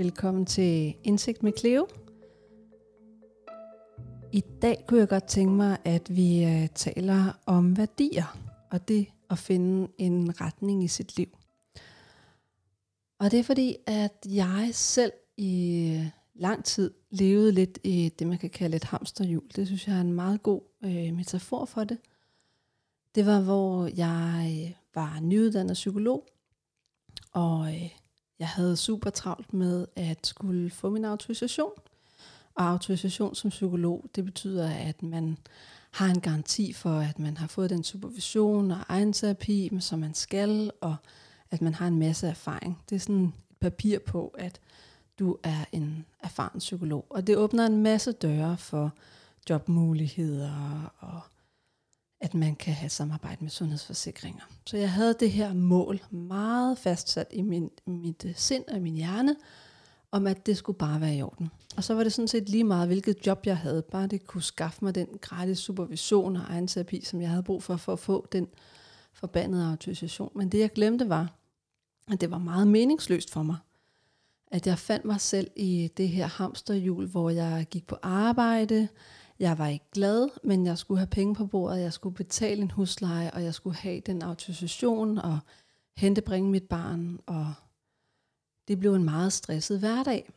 Velkommen til Indsigt med Cleo. I dag kunne jeg godt tænke mig, at vi øh, taler om værdier og det at finde en retning i sit liv. Og det er fordi, at jeg selv i øh, lang tid levede lidt i det, man kan kalde et hamsterhjul. Det synes jeg er en meget god øh, metafor for det. Det var, hvor jeg øh, var nyuddannet psykolog, og øh, jeg havde super travlt med at skulle få min autorisation. Og autorisation som psykolog, det betyder, at man har en garanti for, at man har fået den supervision og egen terapi, som man skal, og at man har en masse erfaring. Det er sådan et papir på, at du er en erfaren psykolog. Og det åbner en masse døre for jobmuligheder og at man kan have samarbejde med sundhedsforsikringer. Så jeg havde det her mål meget fastsat i min, mit øh, sind og i min hjerne, om at det skulle bare være i orden. Og så var det sådan set lige meget, hvilket job jeg havde, bare det kunne skaffe mig den gratis supervision og egen terapi, som jeg havde brug for, for at få den forbandede autorisation. Men det jeg glemte var, at det var meget meningsløst for mig, at jeg fandt mig selv i det her hamsterhjul, hvor jeg gik på arbejde, jeg var ikke glad, men jeg skulle have penge på bordet, jeg skulle betale en husleje, og jeg skulle have den autorisation og hente bringe mit barn, og det blev en meget stresset hverdag.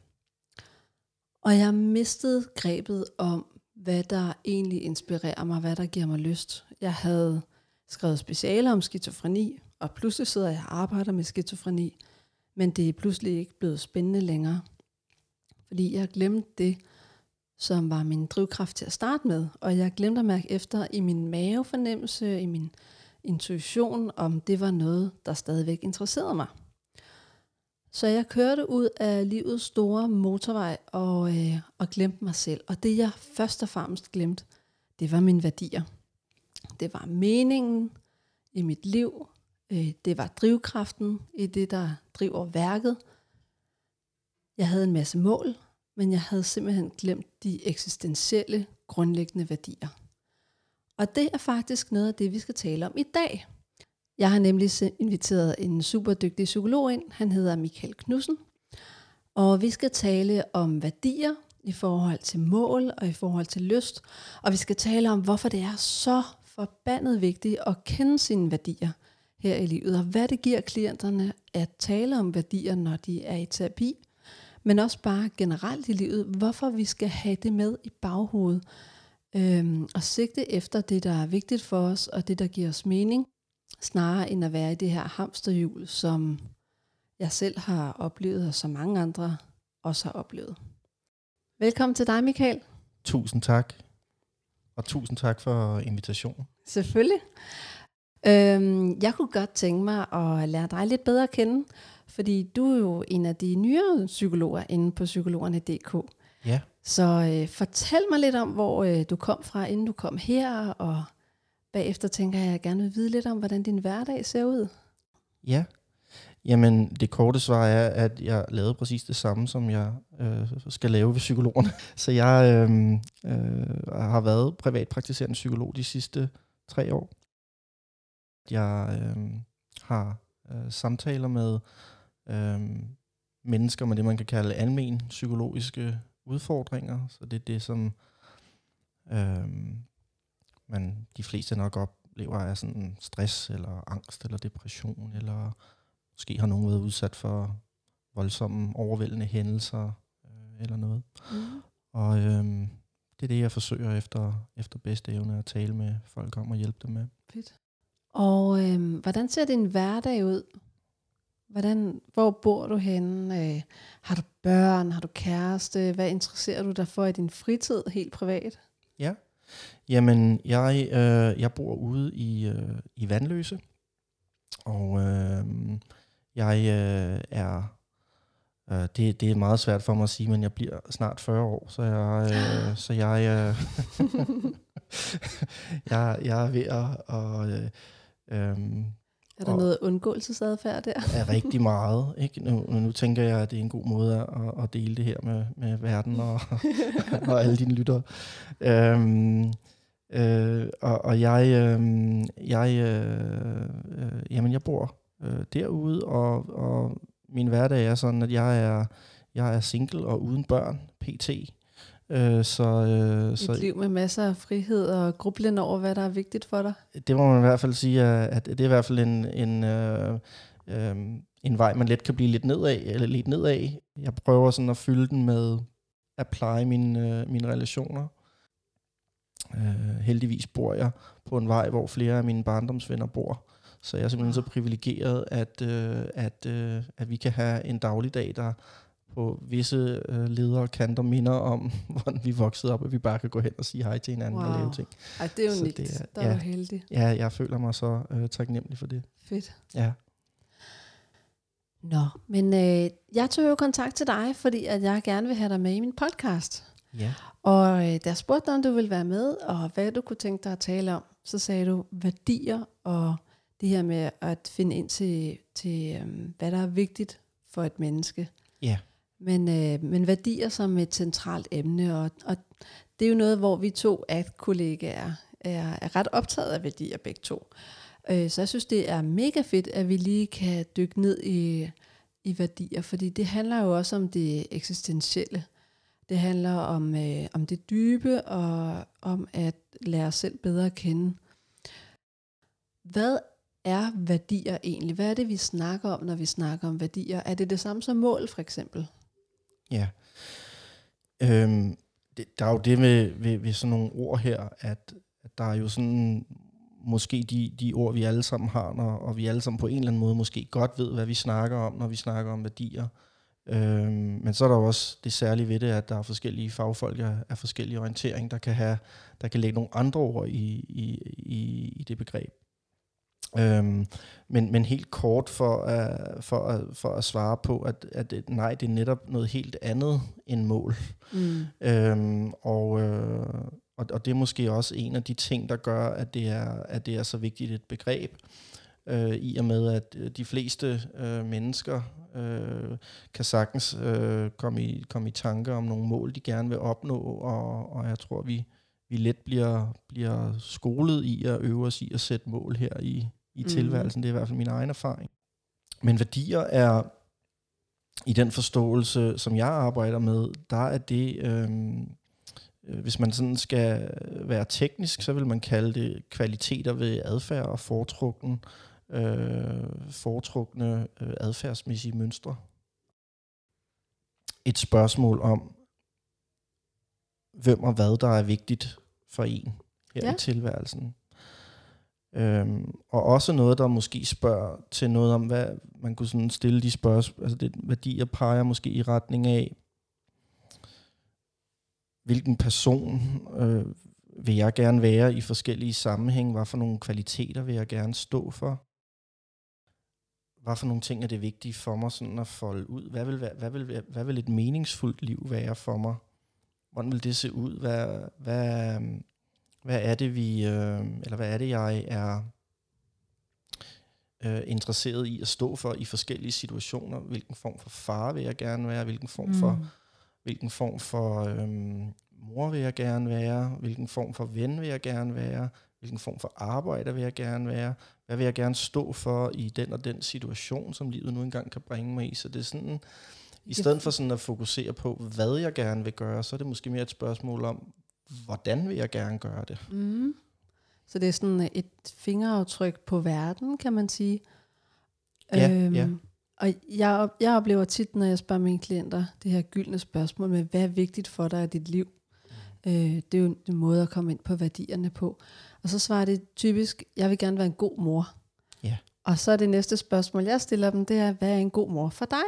Og jeg mistede grebet om, hvad der egentlig inspirerer mig, hvad der giver mig lyst. Jeg havde skrevet speciale om skizofreni, og pludselig sidder jeg og arbejder med skizofreni, men det er pludselig ikke blevet spændende længere. Fordi jeg glemte det, som var min drivkraft til at starte med. Og jeg glemte at mærke efter i min mavefornemmelse, i min intuition, om det var noget, der stadigvæk interesserede mig. Så jeg kørte ud af livets store motorvej og, øh, og glemte mig selv. Og det jeg først og fremmest glemte, det var mine værdier. Det var meningen i mit liv. Øh, det var drivkraften i det, der driver værket. Jeg havde en masse mål, men jeg havde simpelthen glemt de eksistentielle, grundlæggende værdier. Og det er faktisk noget af det, vi skal tale om i dag. Jeg har nemlig inviteret en super dygtig psykolog ind. Han hedder Michael Knudsen. Og vi skal tale om værdier i forhold til mål og i forhold til lyst. Og vi skal tale om, hvorfor det er så forbandet vigtigt at kende sine værdier her i livet, og hvad det giver klienterne at tale om værdier, når de er i terapi, men også bare generelt i livet, hvorfor vi skal have det med i baghovedet, øhm, og sigte efter det, der er vigtigt for os, og det, der giver os mening, snarere end at være i det her hamsterhjul, som jeg selv har oplevet, og som mange andre også har oplevet. Velkommen til dig, Michael. Tusind tak. Og tusind tak for invitationen. Selvfølgelig. Øhm, jeg kunne godt tænke mig at lære dig lidt bedre at kende, fordi du er jo en af de nyere psykologer inde på psykologerne.dk. Ja. Så øh, fortæl mig lidt om, hvor øh, du kom fra, inden du kom her, og bagefter tænker jeg, at jeg gerne vil vide lidt om, hvordan din hverdag ser ud. Ja, Jamen, det korte svar er, at jeg lavede præcis det samme, som jeg øh, skal lave ved psykologerne. Så jeg øh, øh, har været privatpraktiserende psykolog de sidste tre år. Jeg øh, har øh, samtaler med øh, mennesker med det, man kan kalde almen psykologiske udfordringer. Så det er det, som øh, man de fleste nok oplever er sådan stress, eller angst, eller depression, eller måske har nogen været udsat for voldsomme, overvældende hændelser, øh, eller noget. Mm. Og øh, det er det, jeg forsøger efter, efter bedste evne at tale med folk om og hjælpe dem med. Fedt. Og øh, hvordan ser din hverdag ud? Hvordan, hvor bor du henne? Øh, har du børn? Har du kæreste? Hvad interesserer du dig for i din fritid helt privat? Ja, jamen jeg, øh, jeg bor ude i, øh, i Vandløse, og øh, jeg øh, er Øh, det, det er meget svært for mig at sige, men jeg bliver snart 40 år, så jeg, øh, så jeg, øh, jeg, jeg er ved at, og, øh, øh, er der og, noget undgåelsesadfærd der? er rigtig meget. Ikke? Nu, nu tænker jeg, at det er en god måde at, at dele det her med, med verden og, og alle dine lyttere. Øhm, øh, og, og jeg, øh, jeg, øh, øh, jamen jeg bor øh, derude, og, og min hverdag er sådan, at jeg er Jeg er single og uden børn, pt. Øh, så, øh, Et så liv med masser af frihed og grublen over, hvad der er vigtigt for dig. det må man i hvert fald sige, at at det er i hvert fald en, en, øh, øh, en vej, man let kan blive lidt nedad, eller lidt nedad. Jeg prøver sådan at fylde den med at pleje mine, øh, mine relationer. Øh, heldigvis bor jeg på en vej, hvor flere af mine barndomsvenner bor. Så jeg er simpelthen så privilegeret, at, øh, at, øh, at vi kan have en dagligdag, der på visse øh, ledere kanter minder om, hvordan vi voksede op, at vi bare kan gå hen og sige hej til hinanden wow. og lave ting. Ej, det er jo unikt. det er- der er ja. du heldig. Ja, jeg føler mig så øh, taknemmelig for det. Fedt. Ja. Nå, men øh, jeg tog jo kontakt til dig, fordi at jeg gerne vil have dig med i min podcast. Ja. Og øh, da jeg spurgte dig, om du ville være med, og hvad du kunne tænke dig at tale om, så sagde du værdier og det her med at finde ind til, til øh, hvad der er vigtigt for et menneske. Ja. Men, øh, men værdier som et centralt emne, og, og det er jo noget, hvor vi to at kollegaer er, er ret optaget af værdier begge to. Øh, så jeg synes, det er mega fedt, at vi lige kan dykke ned i, i værdier, fordi det handler jo også om det eksistentielle. Det handler om, øh, om det dybe og om at lære os selv bedre at kende. Hvad er værdier egentlig? Hvad er det, vi snakker om, når vi snakker om værdier? Er det det samme som mål, for eksempel? Ja. Øhm, det, der er jo det med, ved, ved sådan nogle ord her, at, at der er jo sådan måske de, de ord, vi alle sammen har, når, og vi alle sammen på en eller anden måde måske godt ved, hvad vi snakker om, når vi snakker om værdier. Øhm, men så er der jo også det særlige ved det, at der er forskellige fagfolk af, af forskellige orientering, der kan, have, der kan lægge nogle andre ord i, i, i, i det begreb. Øhm, men, men helt kort for at, for at, for at svare på, at, at nej, det er netop noget helt andet end mål. Mm. Øhm, og, øh, og, og det er måske også en af de ting, der gør, at det er, at det er så vigtigt et begreb. Øh, I og med, at øh, de fleste øh, mennesker øh, kan sagtens øh, komme, i, komme i tanke om nogle mål, de gerne vil opnå, og, og jeg tror, vi, vi let bliver, bliver skolet i at øve os i at sætte mål her i, i Mhm. tilværelsen. Det er i hvert fald min egen erfaring. Men værdier er, i den forståelse, som jeg arbejder med, der er det, øhm, øh, hvis man sådan skal være teknisk, så vil man kalde det kvaliteter ved adfærd og foretrukne, øh, foretrukne øh, adfærdsmæssige mønstre. Et spørgsmål om, hvem og hvad der er vigtigt for en her. Ja. i tilværelsen. Øhm, og også noget, der måske spørger til noget om, hvad man kunne sådan stille de spørgsmål, altså det, værdier peger måske i retning af, hvilken person øh, vil jeg gerne være i forskellige sammenhæng, hvad for nogle kvaliteter vil jeg gerne stå for, hvad for nogle ting er det vigtige for mig sådan at folde ud, hvad vil, hvad vil, hvad vil et meningsfuldt liv være for mig, hvordan vil det se ud, hvad, hvad, øhm, hvad er det vi, øh, eller hvad er det jeg er øh, interesseret i at stå for i forskellige situationer, hvilken form for far vil jeg gerne være, hvilken form Mm. for hvilken form for øhm, mor vil jeg gerne være, hvilken form for ven vil jeg gerne være, hvilken form for arbejder vil jeg gerne være, hvad vil jeg gerne stå for i den og den situation, som livet nu engang kan bringe mig i. Så det er sådan, i stedet for sådan at fokusere på, hvad jeg gerne vil gøre, så er det måske mere et spørgsmål om, hvordan vil jeg gerne gøre det. Mm. Så det er sådan et fingeraftryk på verden, kan man sige. Ja, ja. Og jeg, jeg oplever tit, når jeg spørger mine klienter, det her gyldne spørgsmål med, hvad er vigtigt for dig i dit liv? Øh, det er jo en måde at komme ind på værdierne på. Og så svarer det typisk, jeg vil gerne være en god mor. Ja. Og så er det næste spørgsmål, jeg stiller dem, det er, hvad er en god mor for dig?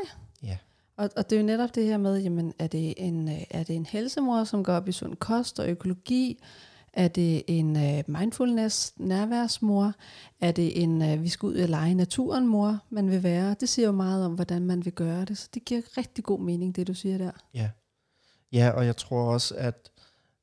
Og, og det er jo netop det her med, jamen, er det en, øh, er det en helsemor, som går op i sund kost og økologi? Er det en uh, mindfulness nærværsmor? Er det en, uh, vi skal ud og lege naturen mor, man vil være? Det siger jo meget om, hvordan man vil gøre det. Så det giver rigtig god mening, det du siger der. Ja, ja og jeg tror også, at,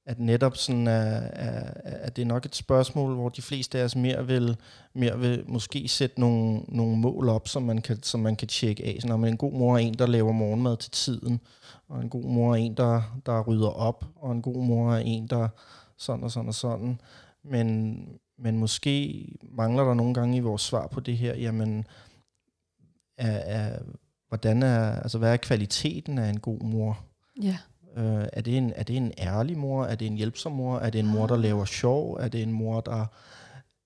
at netop sådan er, er, at det er nok et spørgsmål, hvor de fleste af os mere vil, mere vil måske sætte nogle, nogle mål op, som man kan, som man kan tjekke af. Sådan, en god mor er en, der laver morgenmad til tiden, og en god mor er en, der, der rydder op, og en god mor er en, der sådan og sådan og sådan. Men, men måske mangler der nogle gange i vores svar på det her, jamen, er, er, hvordan er, altså, hvad er kvaliteten af en god mor? Ja. Øh, er, det en, er det en ærlig mor? Er det en hjælpsom mor? Er det en mor, der laver sjov? Er det en mor, der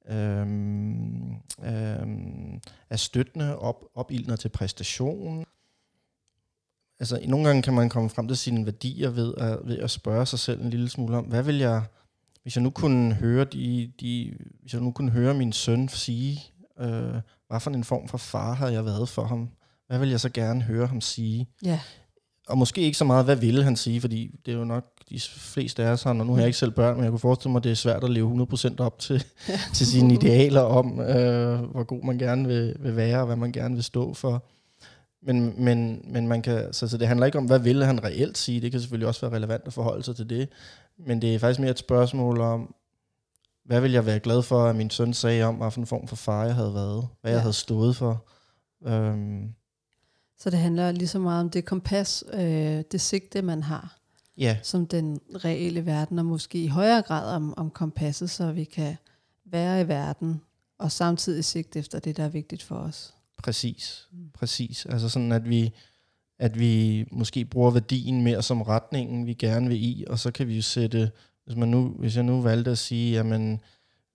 øhm, øhm, er støttende, op, opildner til præstation? Altså, nogle gange kan man komme frem til sine værdier ved at, ved at spørge sig selv en lille smule om, hvad vil jeg, hvis jeg nu kunne høre, de, de, hvis jeg nu kunne høre min søn sige, øh, hvad for en form for far har jeg været for ham? Hvad vil jeg så gerne høre ham sige? Ja. Og måske ikke så meget, hvad ville han sige, fordi det er jo nok de fleste af os har, og nu har jeg ikke selv børn, men jeg kunne forestille mig, at det er svært at leve 100% op til, til sine idealer om, øh, hvor god man gerne vil, vil være, og hvad man gerne vil stå for. Men, men, men man kan, så, så det handler ikke om, hvad ville han reelt sige, det kan selvfølgelig også være relevant at forholde sig til det, men det er faktisk mere et spørgsmål om, hvad vil jeg være glad for, at min søn sagde om, hvilken form for far jeg havde været, hvad ja. jeg havde stået for. Øhm, så det handler lige så meget om det kompas, øh, det sigte, man har, ja. som den reelle verden, og måske i højere grad om, om kompasset, så vi kan være i verden, og samtidig sigte efter det, der er vigtigt for os. Præcis, mm. præcis. Altså sådan, at vi, at vi måske bruger værdien mere som retningen, vi gerne vil i, og så kan vi jo sætte, hvis, man nu, hvis jeg nu valgte at sige, jamen,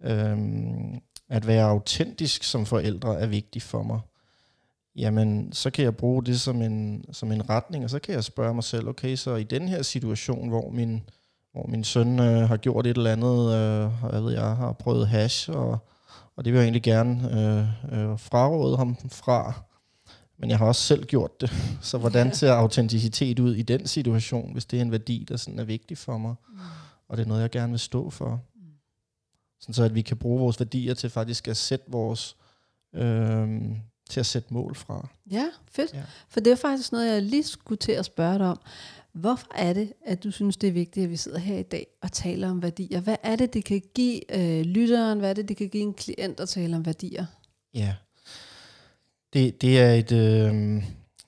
øhm, at være autentisk som forældre er vigtigt for mig, jamen så kan jeg bruge det som en, som en retning, og så kan jeg spørge mig selv, okay, så i den her situation, hvor min, hvor min søn øh, har gjort et eller andet, øh, jeg ved jeg, har prøvet hash, og, og det vil jeg egentlig gerne øh, øh, fraråde ham fra, men jeg har også selv gjort det. Så hvordan ser autenticitet ud i den situation, hvis det er en værdi, der sådan er vigtig for mig, mm. og det er noget, jeg gerne vil stå for. Mm. Sådan så at vi kan bruge vores værdier til faktisk at sætte vores... Øh, til at sætte mål fra. Ja, fedt. Ja. For det er faktisk noget, jeg lige skulle til at spørge dig om. Hvorfor er det, at du synes, det er vigtigt, at vi sidder her i dag og taler om værdier? Hvad er det, det kan give øh, lytteren? Hvad er det, det kan give en klient at tale om værdier? Ja, det, det er et... Øh,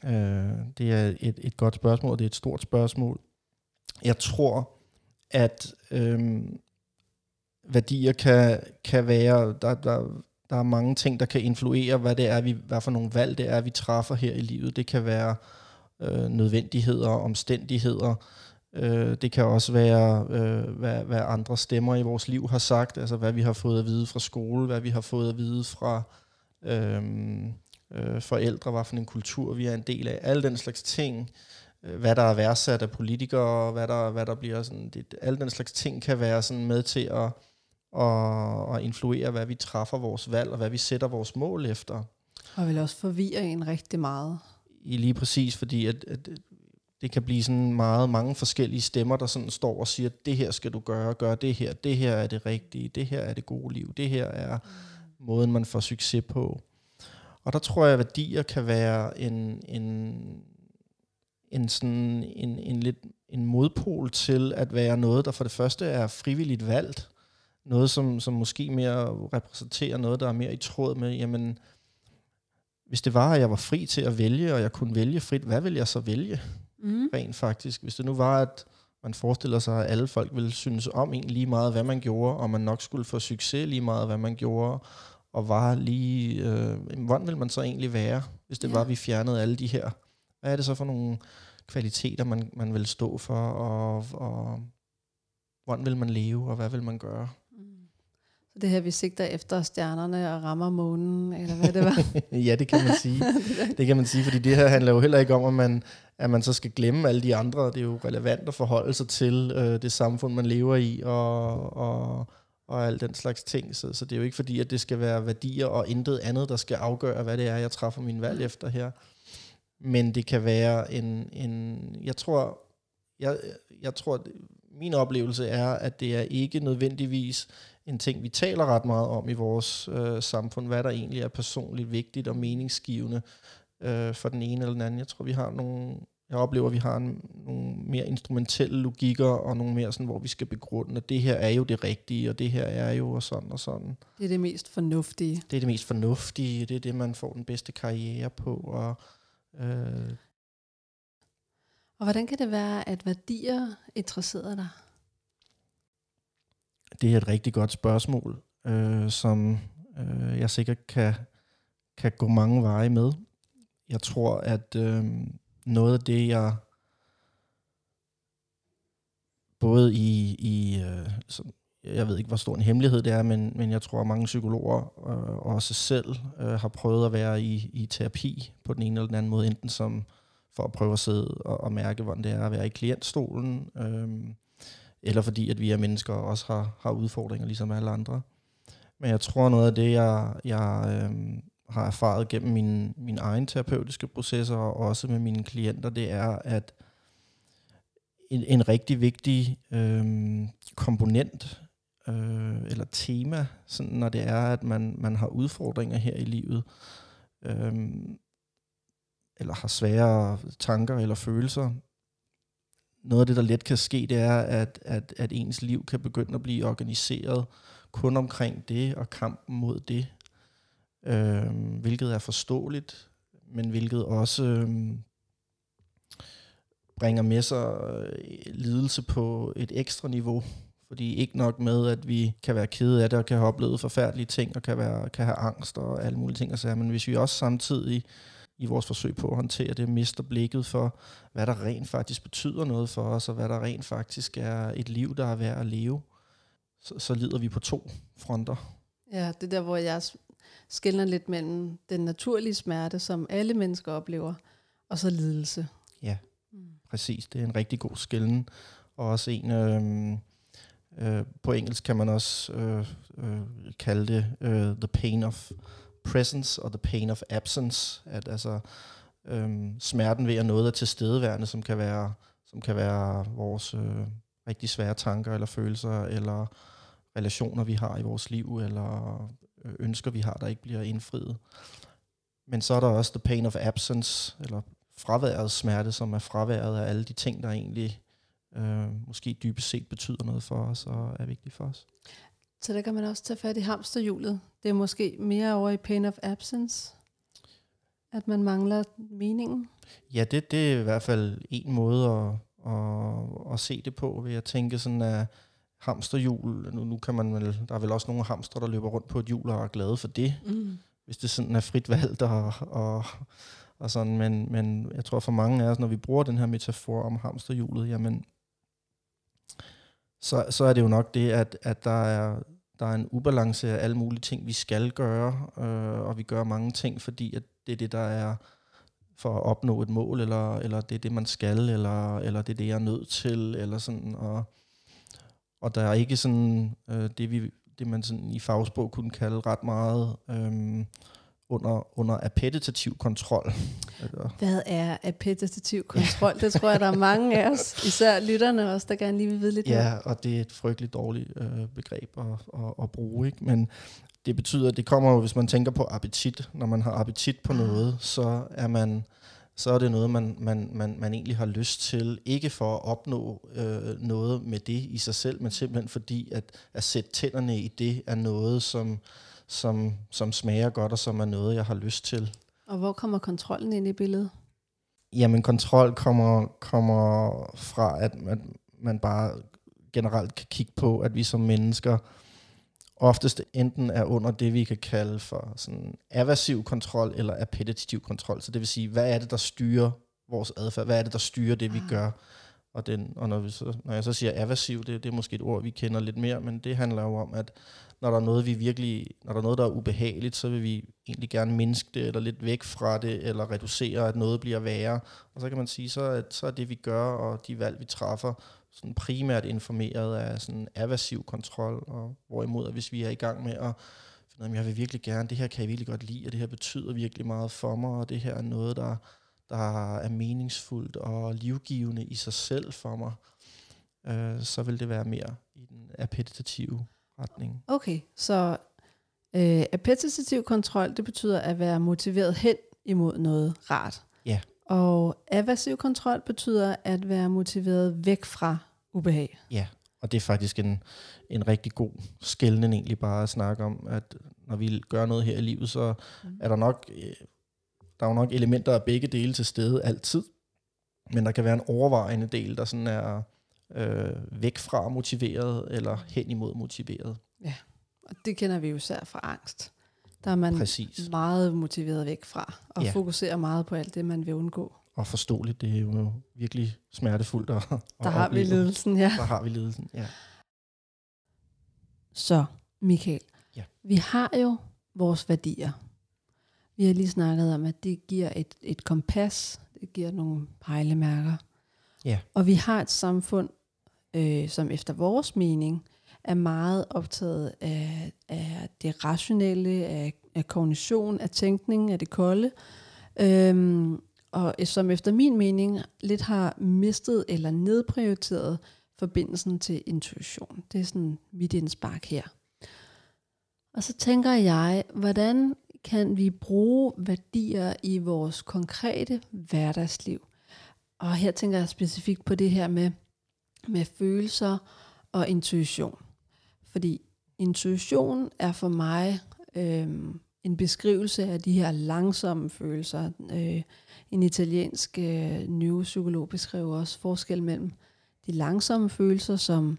øh, det er et, et godt spørgsmål, det er et stort spørgsmål. Jeg tror, at øh, værdier kan, kan være... Der, der, der er mange ting, der kan influere, hvad det er, vi, hvad for nogle valg det er, vi træffer her i livet. Det kan være øh, nødvendigheder, omstændigheder. Øh, det kan også være, øh, hvad, hvad andre stemmer i vores liv har sagt, altså hvad vi har fået at vide fra skole, hvad vi har fået at vide fra øh, øh, forældre, hvad for en kultur vi er en del af. Alle den slags ting, øh, hvad der er værdsat af politikere, hvad der, hvad der bliver sådan, det, alle den slags ting kan være sådan med til at og, og influere, hvad vi træffer vores valg, og hvad vi sætter vores mål efter. Og vil også forvirre en rigtig meget. I lige præcis, fordi at, at det kan blive sådan meget mange forskellige stemmer, der sådan står og siger, det her skal du gøre, gør det her, det her er det rigtige, det her er det gode liv, det her er mm. måden, man får succes på. Og der tror jeg, at værdier kan være en, en, en, sådan, en, en, lidt, en modpol til at være noget, der for det første er frivilligt valgt, noget, som, som måske mere repræsenterer noget, der er mere i tråd med, jamen, hvis det var, at jeg var fri til at vælge, og jeg kunne vælge frit, hvad vil jeg så vælge? Mm. Rent faktisk. Hvis det nu var, at man forestiller sig, at alle folk ville synes om en lige meget, hvad man gjorde, og man nok skulle få succes lige meget, hvad man gjorde, og var lige, øh, hvordan vil man så egentlig være, hvis det ja. var, at vi fjernede alle de her? Hvad er det så for nogle kvaliteter, man, man vil stå for, og, og hvordan vil man leve, og hvad vil man gøre? Så det her, vi sigter efter stjernerne og rammer månen, eller hvad det var? ja, det kan man sige. det kan man sige, fordi det her handler jo heller ikke om, at man, at man så skal glemme alle de andre. Det er jo relevant at forholde sig til øh, det samfund, man lever i, og, og, og alt den slags ting. Så, så det er jo ikke fordi, at det skal være værdier og intet andet, der skal afgøre, hvad det er, jeg træffer min valg efter her. Men det kan være en... en jeg tror, jeg, jeg tror, min oplevelse er, at det er ikke nødvendigvis en ting, vi taler ret meget om i vores øh, samfund, hvad der egentlig er personligt vigtigt og meningsgivende øh, for den ene eller den anden. Jeg tror, vi har nogle, jeg oplever, at vi har en, nogle mere instrumentelle logikker, og nogle mere sådan, hvor vi skal begrunde, at det her er jo det rigtige, og det her er jo og sådan og sådan. Det er det mest fornuftige. Det er det mest fornuftige, det er det, man får den bedste karriere på, og øh, og hvordan kan det være, at værdier interesserer dig? Det er et rigtig godt spørgsmål, øh, som øh, jeg sikkert kan, kan gå mange veje med. jeg tror, at øh, noget af det, jeg både i, i øh, sådan, jeg ved ikke, hvor stor en hemmelighed det er, men, men jeg tror, at mange psykologer øh, også selv øh, har prøvet at være i, i terapi på den ene eller den anden måde, enten som for at prøve at sidde og, og mærke, hvordan det er at være i klientstolen, øhm, eller fordi, at vi er mennesker og også har, har udfordringer, ligesom alle andre. Men jeg tror, noget af det, jeg, jeg øhm, har erfaret gennem mine, mine egne terapeutiske processer, og også med mine klienter, det er, at en, en rigtig vigtig øhm, komponent øh, eller tema, sådan når det er, at man, man har udfordringer her i livet, øhm, eller har svære tanker eller følelser, noget af det, der let kan ske, det er, at, at, at ens liv kan begynde at blive organiseret kun omkring det og kampen mod det. Øh, hvilket er forståeligt, men hvilket også øh, bringer med sig øh, lidelse på et ekstra niveau. Fordi ikke nok med, at vi kan være kede af det og kan have oplevet forfærdelige ting og kan, være, kan have angst og alle mulige ting. Og men hvis vi også samtidig i vores forsøg på at håndtere det, mister blikket for, hvad der rent faktisk betyder noget for os, og hvad der rent faktisk er et liv, der er værd at leve, så, så lider vi på to fronter. Ja, det er der, hvor jeg skældner lidt mellem den naturlige smerte, som alle mennesker oplever, og så lidelse. Ja, mm. præcis. Det er en rigtig god skælden. Og også en, øh, øh, på engelsk kan man også øh, øh, kalde det øh, the pain of presence og the pain of absence. At altså øhm, smerten ved at noget er tilstedeværende, som kan være, som kan være vores øh, rigtig svære tanker eller følelser, eller relationer, vi har i vores liv, eller øh, ønsker, vi har, der ikke bliver indfriet. Men så er der også the pain of absence, eller fraværet smerte, som er fraværet af alle de ting, der egentlig øh, måske dybest set betyder noget for os og er vigtigt for os. Så der kan man også tage fat i hamsterhjulet. Det er måske mere over i pain of absence, at man mangler meningen. Ja, det, det er i hvert fald en måde at, at, at se det på, ved at tænke sådan, at hamsterhjul, nu, nu kan man vel, der er vel også nogle hamster, der løber rundt på et hjul og er glade for det, mm. hvis det sådan er frit valgt og, og, og sådan, men, men jeg tror for mange af os, når vi bruger den her metafor om hamsterhjulet, jamen, så, så er det jo nok det, at, at der, er, der er en ubalance af alle mulige ting, vi skal gøre, øh, og vi gør mange ting, fordi at det er det, der er for at opnå et mål, eller, eller det er det, man skal, eller, eller det er det, jeg er nødt til, eller sådan, og, og der er ikke sådan øh, det, vi, det, man sådan i fagsprog kunne kalde ret meget øh, under, under appetitiv kontrol. Hvad er appetitiv kontrol? Det tror jeg, der er mange af os, især lytterne også, der gerne lige vil vide lidt Ja, og det er et frygteligt dårligt øh, begreb at, at, at bruge. Ikke? Men det betyder, at det kommer jo, hvis man tænker på appetit. Når man har appetit på noget, så er man så er det noget, man, man, man, man egentlig har lyst til, ikke for at opnå øh, noget med det i sig selv, men simpelthen fordi, at, at sætte tænderne i det er noget, som, som, som smager godt, og som er noget, jeg har lyst til. Og hvor kommer kontrollen ind i billedet? Jamen, kontrol kommer, kommer fra, at man, man bare generelt kan kigge på, at vi som mennesker oftest enten er under det, vi kan kalde for sådan aversiv kontrol eller appetitiv kontrol. Så det vil sige, hvad er det, der styrer vores adfærd? Hvad er det, der styrer det, vi ah. gør? Og, den, og når, vi så, når jeg så siger aversiv, det, det er måske et ord, vi kender lidt mere, men det handler jo om, at når der er noget, vi virkelig, når der er noget, der er ubehageligt, så vil vi egentlig gerne mindske det, eller lidt væk fra det, eller reducere, at noget bliver værre. Og så kan man sige, så, at, så er det, vi gør, og de valg, vi træffer, sådan primært informeret af sådan aversiv kontrol, og hvorimod, at hvis vi er i gang med at finde jeg vil virkelig gerne, det her kan jeg virkelig godt lide, og det her betyder virkelig meget for mig, og det her er noget, der, der er meningsfuldt og livgivende i sig selv for mig, øh, så vil det være mere i den appetitive retning. Okay, så øh, appetitiv kontrol, det betyder at være motiveret hen imod noget rart. Ja. Og aversiv kontrol betyder at være motiveret væk fra ubehag. Ja, og det er faktisk en, en rigtig god skældning egentlig bare at snakke om, at når vi gør noget her i livet, så mm. er der nok, øh, der er jo nok elementer af begge dele til stede altid, men der kan være en overvejende del, der sådan er øh, væk fra motiveret eller hen imod motiveret. Ja, og det kender vi jo især fra angst. Der er man Præcis. meget motiveret væk fra, og Ja. fokuserer meget på alt det, man vil undgå. Og forståeligt, det er jo virkelig smertefuldt at, at Der har vi opleve. ledelsen, ja. Der har vi ledelsen, ja. Så, Michael, Ja. vi har jo vores værdier. Vi har lige snakket om, at det giver et, et kompas, det giver nogle pejlemærker. Ja. Og vi har et samfund, øh, som efter vores mening er meget optaget af, af det rationelle, af, af kognition, af tænkning, af det kolde. Øhm, og som efter min mening lidt har mistet eller nedprioriteret forbindelsen til intuition. Det er sådan mit indspark her. Og så tænker jeg, hvordan kan vi bruge værdier i vores konkrete hverdagsliv? Og her tænker jeg specifikt på det her med, med følelser og intuition. Fordi intuition er for mig øh, en beskrivelse af de her langsomme følelser. Øh, en italiensk øh, neuropsykolog beskriver også forskel mellem de langsomme følelser, som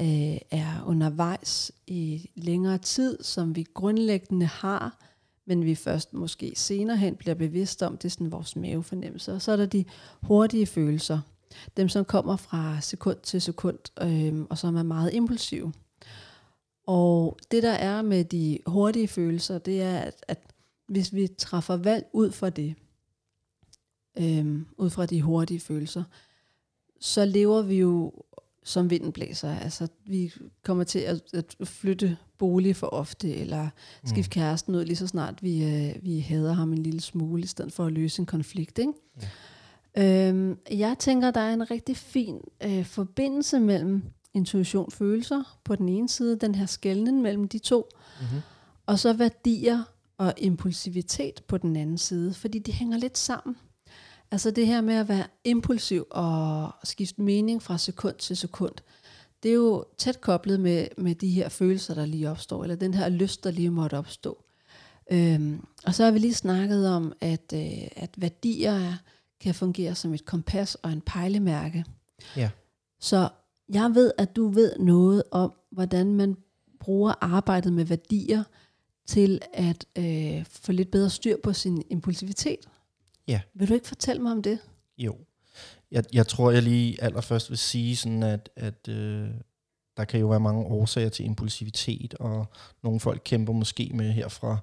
øh, er undervejs i længere tid, som vi grundlæggende har, men vi først måske senere hen bliver bevidst om, det er sådan vores mavefornemmelse. Og så er der de hurtige følelser, dem som kommer fra sekund til sekund, øh, og som er meget impulsive. Og det der er med de hurtige følelser, det er, at, at hvis vi træffer valg ud fra det, øh, ud fra de hurtige følelser, så lever vi jo som vinden blæser. Altså, vi kommer til at, at flytte bolig for ofte, eller skifte kæresten ud lige så snart vi, øh, vi hader ham en lille smule, i stedet for at løse en konflikt. Ikke? Ja. Øhm, jeg tænker, der er en rigtig fin øh, forbindelse mellem intuition følelser på den ene side, den her skældning mellem de to, Mm-hmm. og så værdier og impulsivitet på den anden side, fordi de hænger lidt sammen. Altså det her med at være impulsiv og skifte mening fra sekund til sekund, det er jo tæt koblet med, med de her følelser, der lige opstår, eller den her lyst, der lige måtte opstå. Øhm, og så har vi lige snakket om, at, øh, at værdier er, kan fungere som et kompas og en pejlemærke. Ja. Så jeg ved, at du ved noget om, hvordan man bruger arbejdet med værdier til at øh, få lidt bedre styr på sin impulsivitet. Ja. Vil du ikke fortælle mig om det? Jo. Jeg, jeg tror, jeg lige allerførst vil sige sådan, at, at øh, der kan jo være mange årsager til impulsivitet, og nogle folk kæmper måske med her fra,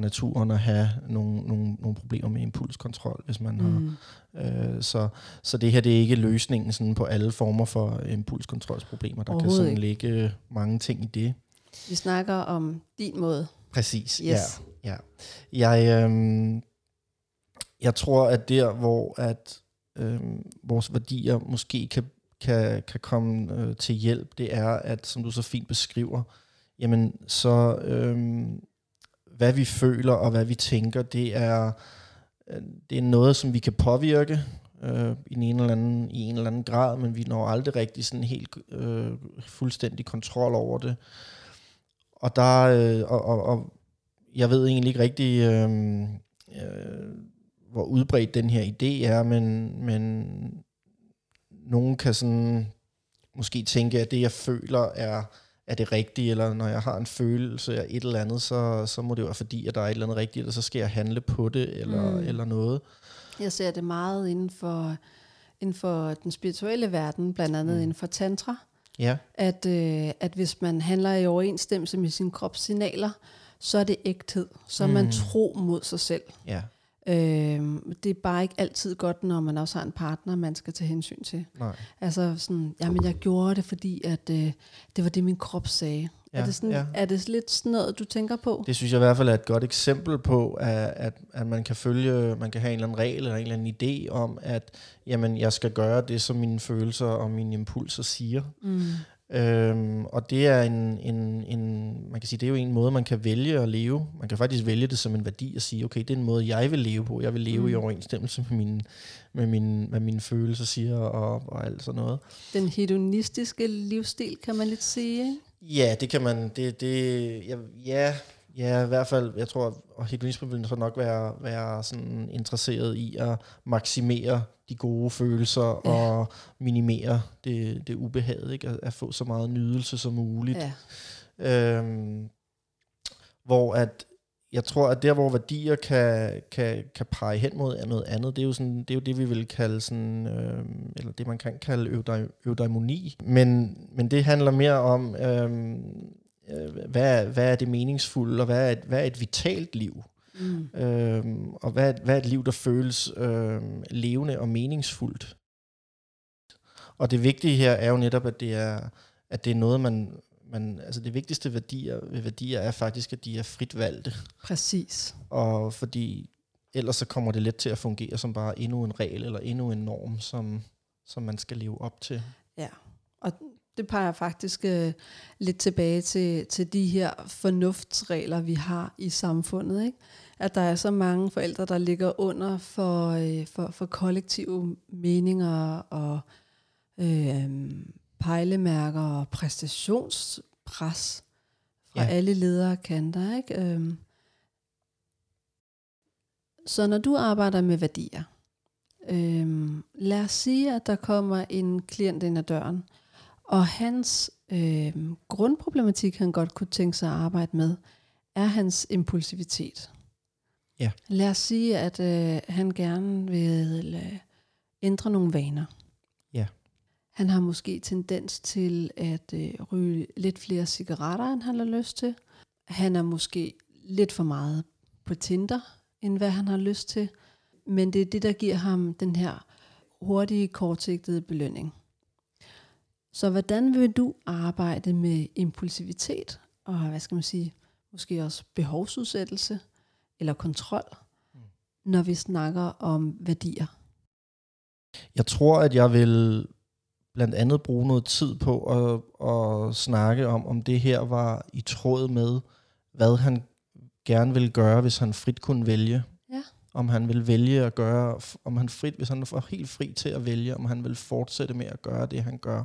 naturen at have nogle, nogle, nogle problemer med impulskontrol, hvis man har Mm. Øh, så, så det her det er ikke løsningen sådan på alle former for impulskontrolsproblemer. Der kan sådan ikke. ligge mange ting i det. Vi snakker om din måde. Præcis, Yes. ja. ja. Jeg, øhm, jeg tror, at der, hvor at øh, vores værdier måske kan, kan, kan komme øh, til hjælp, det er, at som du så fint beskriver, jamen så øh, hvad vi føler og hvad vi tænker, det er, øh, det er noget, som vi kan påvirke øh, i, en eller anden, i en eller anden grad, men vi når aldrig rigtig sådan helt øh, fuldstændig kontrol over det. Og der øh, og, og, og jeg ved egentlig ikke rigtig, øhm, øh, øh, hvor udbredt den her idé er, men, men nogen kan sådan måske tænke, at det jeg føler er, er det rigtige, eller når jeg har en følelse af et eller andet, så, så må det være fordi, at der er et eller andet rigtigt, eller så skal jeg handle på det, eller, Mm. eller noget. Jeg ser det meget inden for, inden for den spirituelle verden, blandt andet mm. inden for tantra, Ja, at, øh, at hvis man handler i overensstemmelse med sine kropssignaler, så er det ægthed. Så er man Mm. tro mod sig selv. ja, Øh, det er bare ikke altid godt, når man også har en partner, man skal tage hensyn til. nej. Altså sådan, jamen jeg gjorde det, fordi at, øh, det var det, min krop sagde. Ja, er, det sådan, ja. er det lidt sådan noget, du tænker på? Det synes jeg i hvert fald er et godt eksempel på, at, at, at man kan følge, man kan have en eller anden regel eller en eller anden idé om, at jamen, jeg skal gøre det, som mine følelser og mine impulser siger. Mm. Øhm, og det er en, en, en, man kan sige, det er jo en måde, man kan vælge at leve. Man kan faktisk vælge det som en værdi og sige, okay, det er en måde, jeg vil leve på. Jeg vil leve mm. i Mm. overensstemmelse med mine, med mine, hvad mine følelser siger og, og alt sådan noget. Den hedonistiske livsstil, kan man lidt sige. Ikke? Ja, det kan man, det, det, ja, ja, ja, i hvert fald, jeg tror, og hedonisme vil så nok være, være sådan interesseret i at maksimere de gode følelser Ja. og minimere det, det ubehag, ikke? At, at få så meget nydelse som muligt. Ja. Øhm, hvor at jeg tror, at der, hvor værdier kan, kan, kan pege hen mod er noget andet, det er jo, sådan, det, er jo det, vi vil kalde sådan, øh, eller det, man kan kalde eudaimoni. Men, men det handler mere om, øh, hvad, hvad er det meningsfulde, og hvad er, et, hvad er et vitalt liv? Mm. Øh, og hvad, hvad er et liv, der føles øh, levende og meningsfuldt? Og det vigtige her er jo netop, at det er, at det er noget, man, man, altså det vigtigste værdier, ved værdier er faktisk, at de er frit valgte. Præcis. Og fordi ellers så kommer det let til at fungere som bare endnu en regel eller endnu en norm, som, som man skal leve op til. Ja, og det peger faktisk øh, lidt tilbage til, til de her fornuftsregler, vi har i samfundet. Ikke? At der er så mange forældre, der ligger under for, øh, for, for kollektive meninger og øh, pejlemærker og præstationspres fra ja. alle ledere kanter. Ikke? Øhm. Så når du arbejder med værdier, øhm, lad os sige, at der kommer en klient ind ad døren, og hans øhm, grundproblematik, han godt kunne tænke sig at arbejde med, er hans impulsivitet. Ja. Lad os sige, at øh, han gerne vil øh, ændre nogle vaner. Han har måske tendens til at øh, ryge lidt flere cigaretter, end han har lyst til. Han er måske lidt for meget på Tinder, end hvad han har lyst til. Men det er det, der giver ham den her hurtige, kortsigtede belønning. Så hvordan vil du arbejde med impulsivitet og, hvad skal man sige, måske også behovsudsættelse eller kontrol, når vi snakker om værdier? Jeg tror, at jeg vil blandt andet bruge noget tid på at, at snakke om, om det her var i tråd med, hvad han gerne ville gøre, hvis han frit kunne vælge. Ja. Om han vil vælge at gøre, om han frit, hvis han var helt fri til at vælge, om han vil fortsætte med at gøre det, han gør.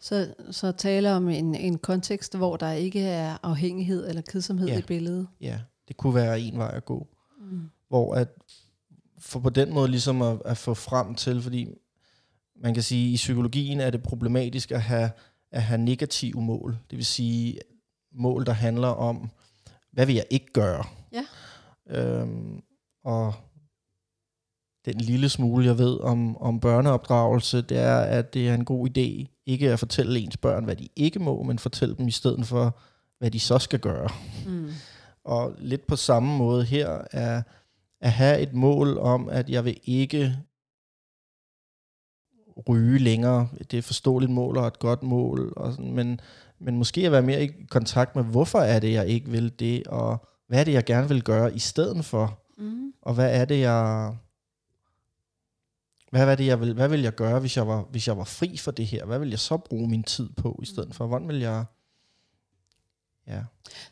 Så, så tale om en, en kontekst, hvor der ikke er afhængighed eller kedsomhed ja. i billedet. Ja, det kunne være en vej at gå. Mm. Hvor at, for på den måde ligesom at, at få frem til, fordi man kan sige, at i psykologien er det problematisk at have, at have negative mål. Det vil sige mål, der handler om, hvad vil jeg ikke gøre? Ja. Øhm, og den lille smule, jeg ved om, om børneopdragelse, det er, at det er en god idé ikke at fortælle ens børn, hvad de ikke må, men fortælle dem i stedet for, hvad de så skal gøre. Mm. Og lidt på samme måde her er at have et mål om, at jeg vil ikke ryge længere. Det er et forståeligt mål og et godt mål, og sådan, men, men måske at være mere i kontakt med, hvorfor er det, jeg ikke vil det, og hvad er det, jeg gerne vil gøre i stedet for, mm. og hvad er det, jeg... Hvad, hvad, det, jeg vil, hvad vil jeg gøre, hvis jeg, var, hvis jeg var fri for det her? Hvad vil jeg så bruge min tid på i stedet for? Hvordan vil jeg... Ja.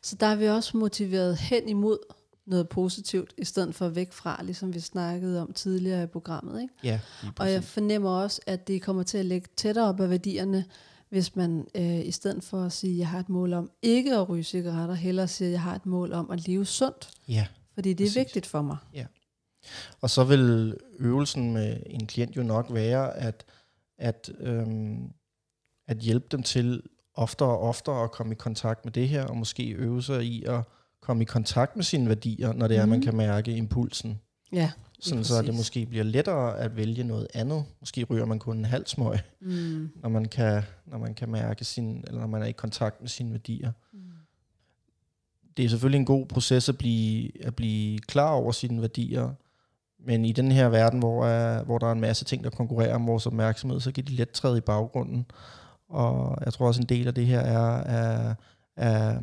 Så der er vi også motiveret hen imod noget positivt, i stedet for væk fra, ligesom vi snakkede om tidligere i programmet. Ikke? Ja, og jeg fornemmer også, at det kommer til at ligge tættere op af værdierne, hvis man øh, i stedet for at sige, at jeg har et mål om ikke at ryge cigaretter, hellere siger, at jeg har et mål om at leve sundt. Ja, fordi det er præcis. vigtigt for mig. Ja. Og så vil øvelsen med en klient jo nok være, at, at, øhm, at hjælpe dem til oftere og oftere at komme i kontakt med det her, og måske øve sig i at komme i kontakt med sine værdier, når det er, mm. man mhm. kan mærke impulsen. Ja, sådan så det måske bliver lettere at vælge noget andet. Måske ryger man kun en halv smøg, mm. når, man kan, når man kan mærke sin, eller når man er i kontakt med sine værdier. Mm. Det er selvfølgelig en god proces at blive, at blive klar over sine værdier, men i den her verden, hvor, er, hvor der er en masse ting, der konkurrerer om vores opmærksomhed, så kan de let træde i baggrunden. Og jeg tror også, en del af det her er, er, er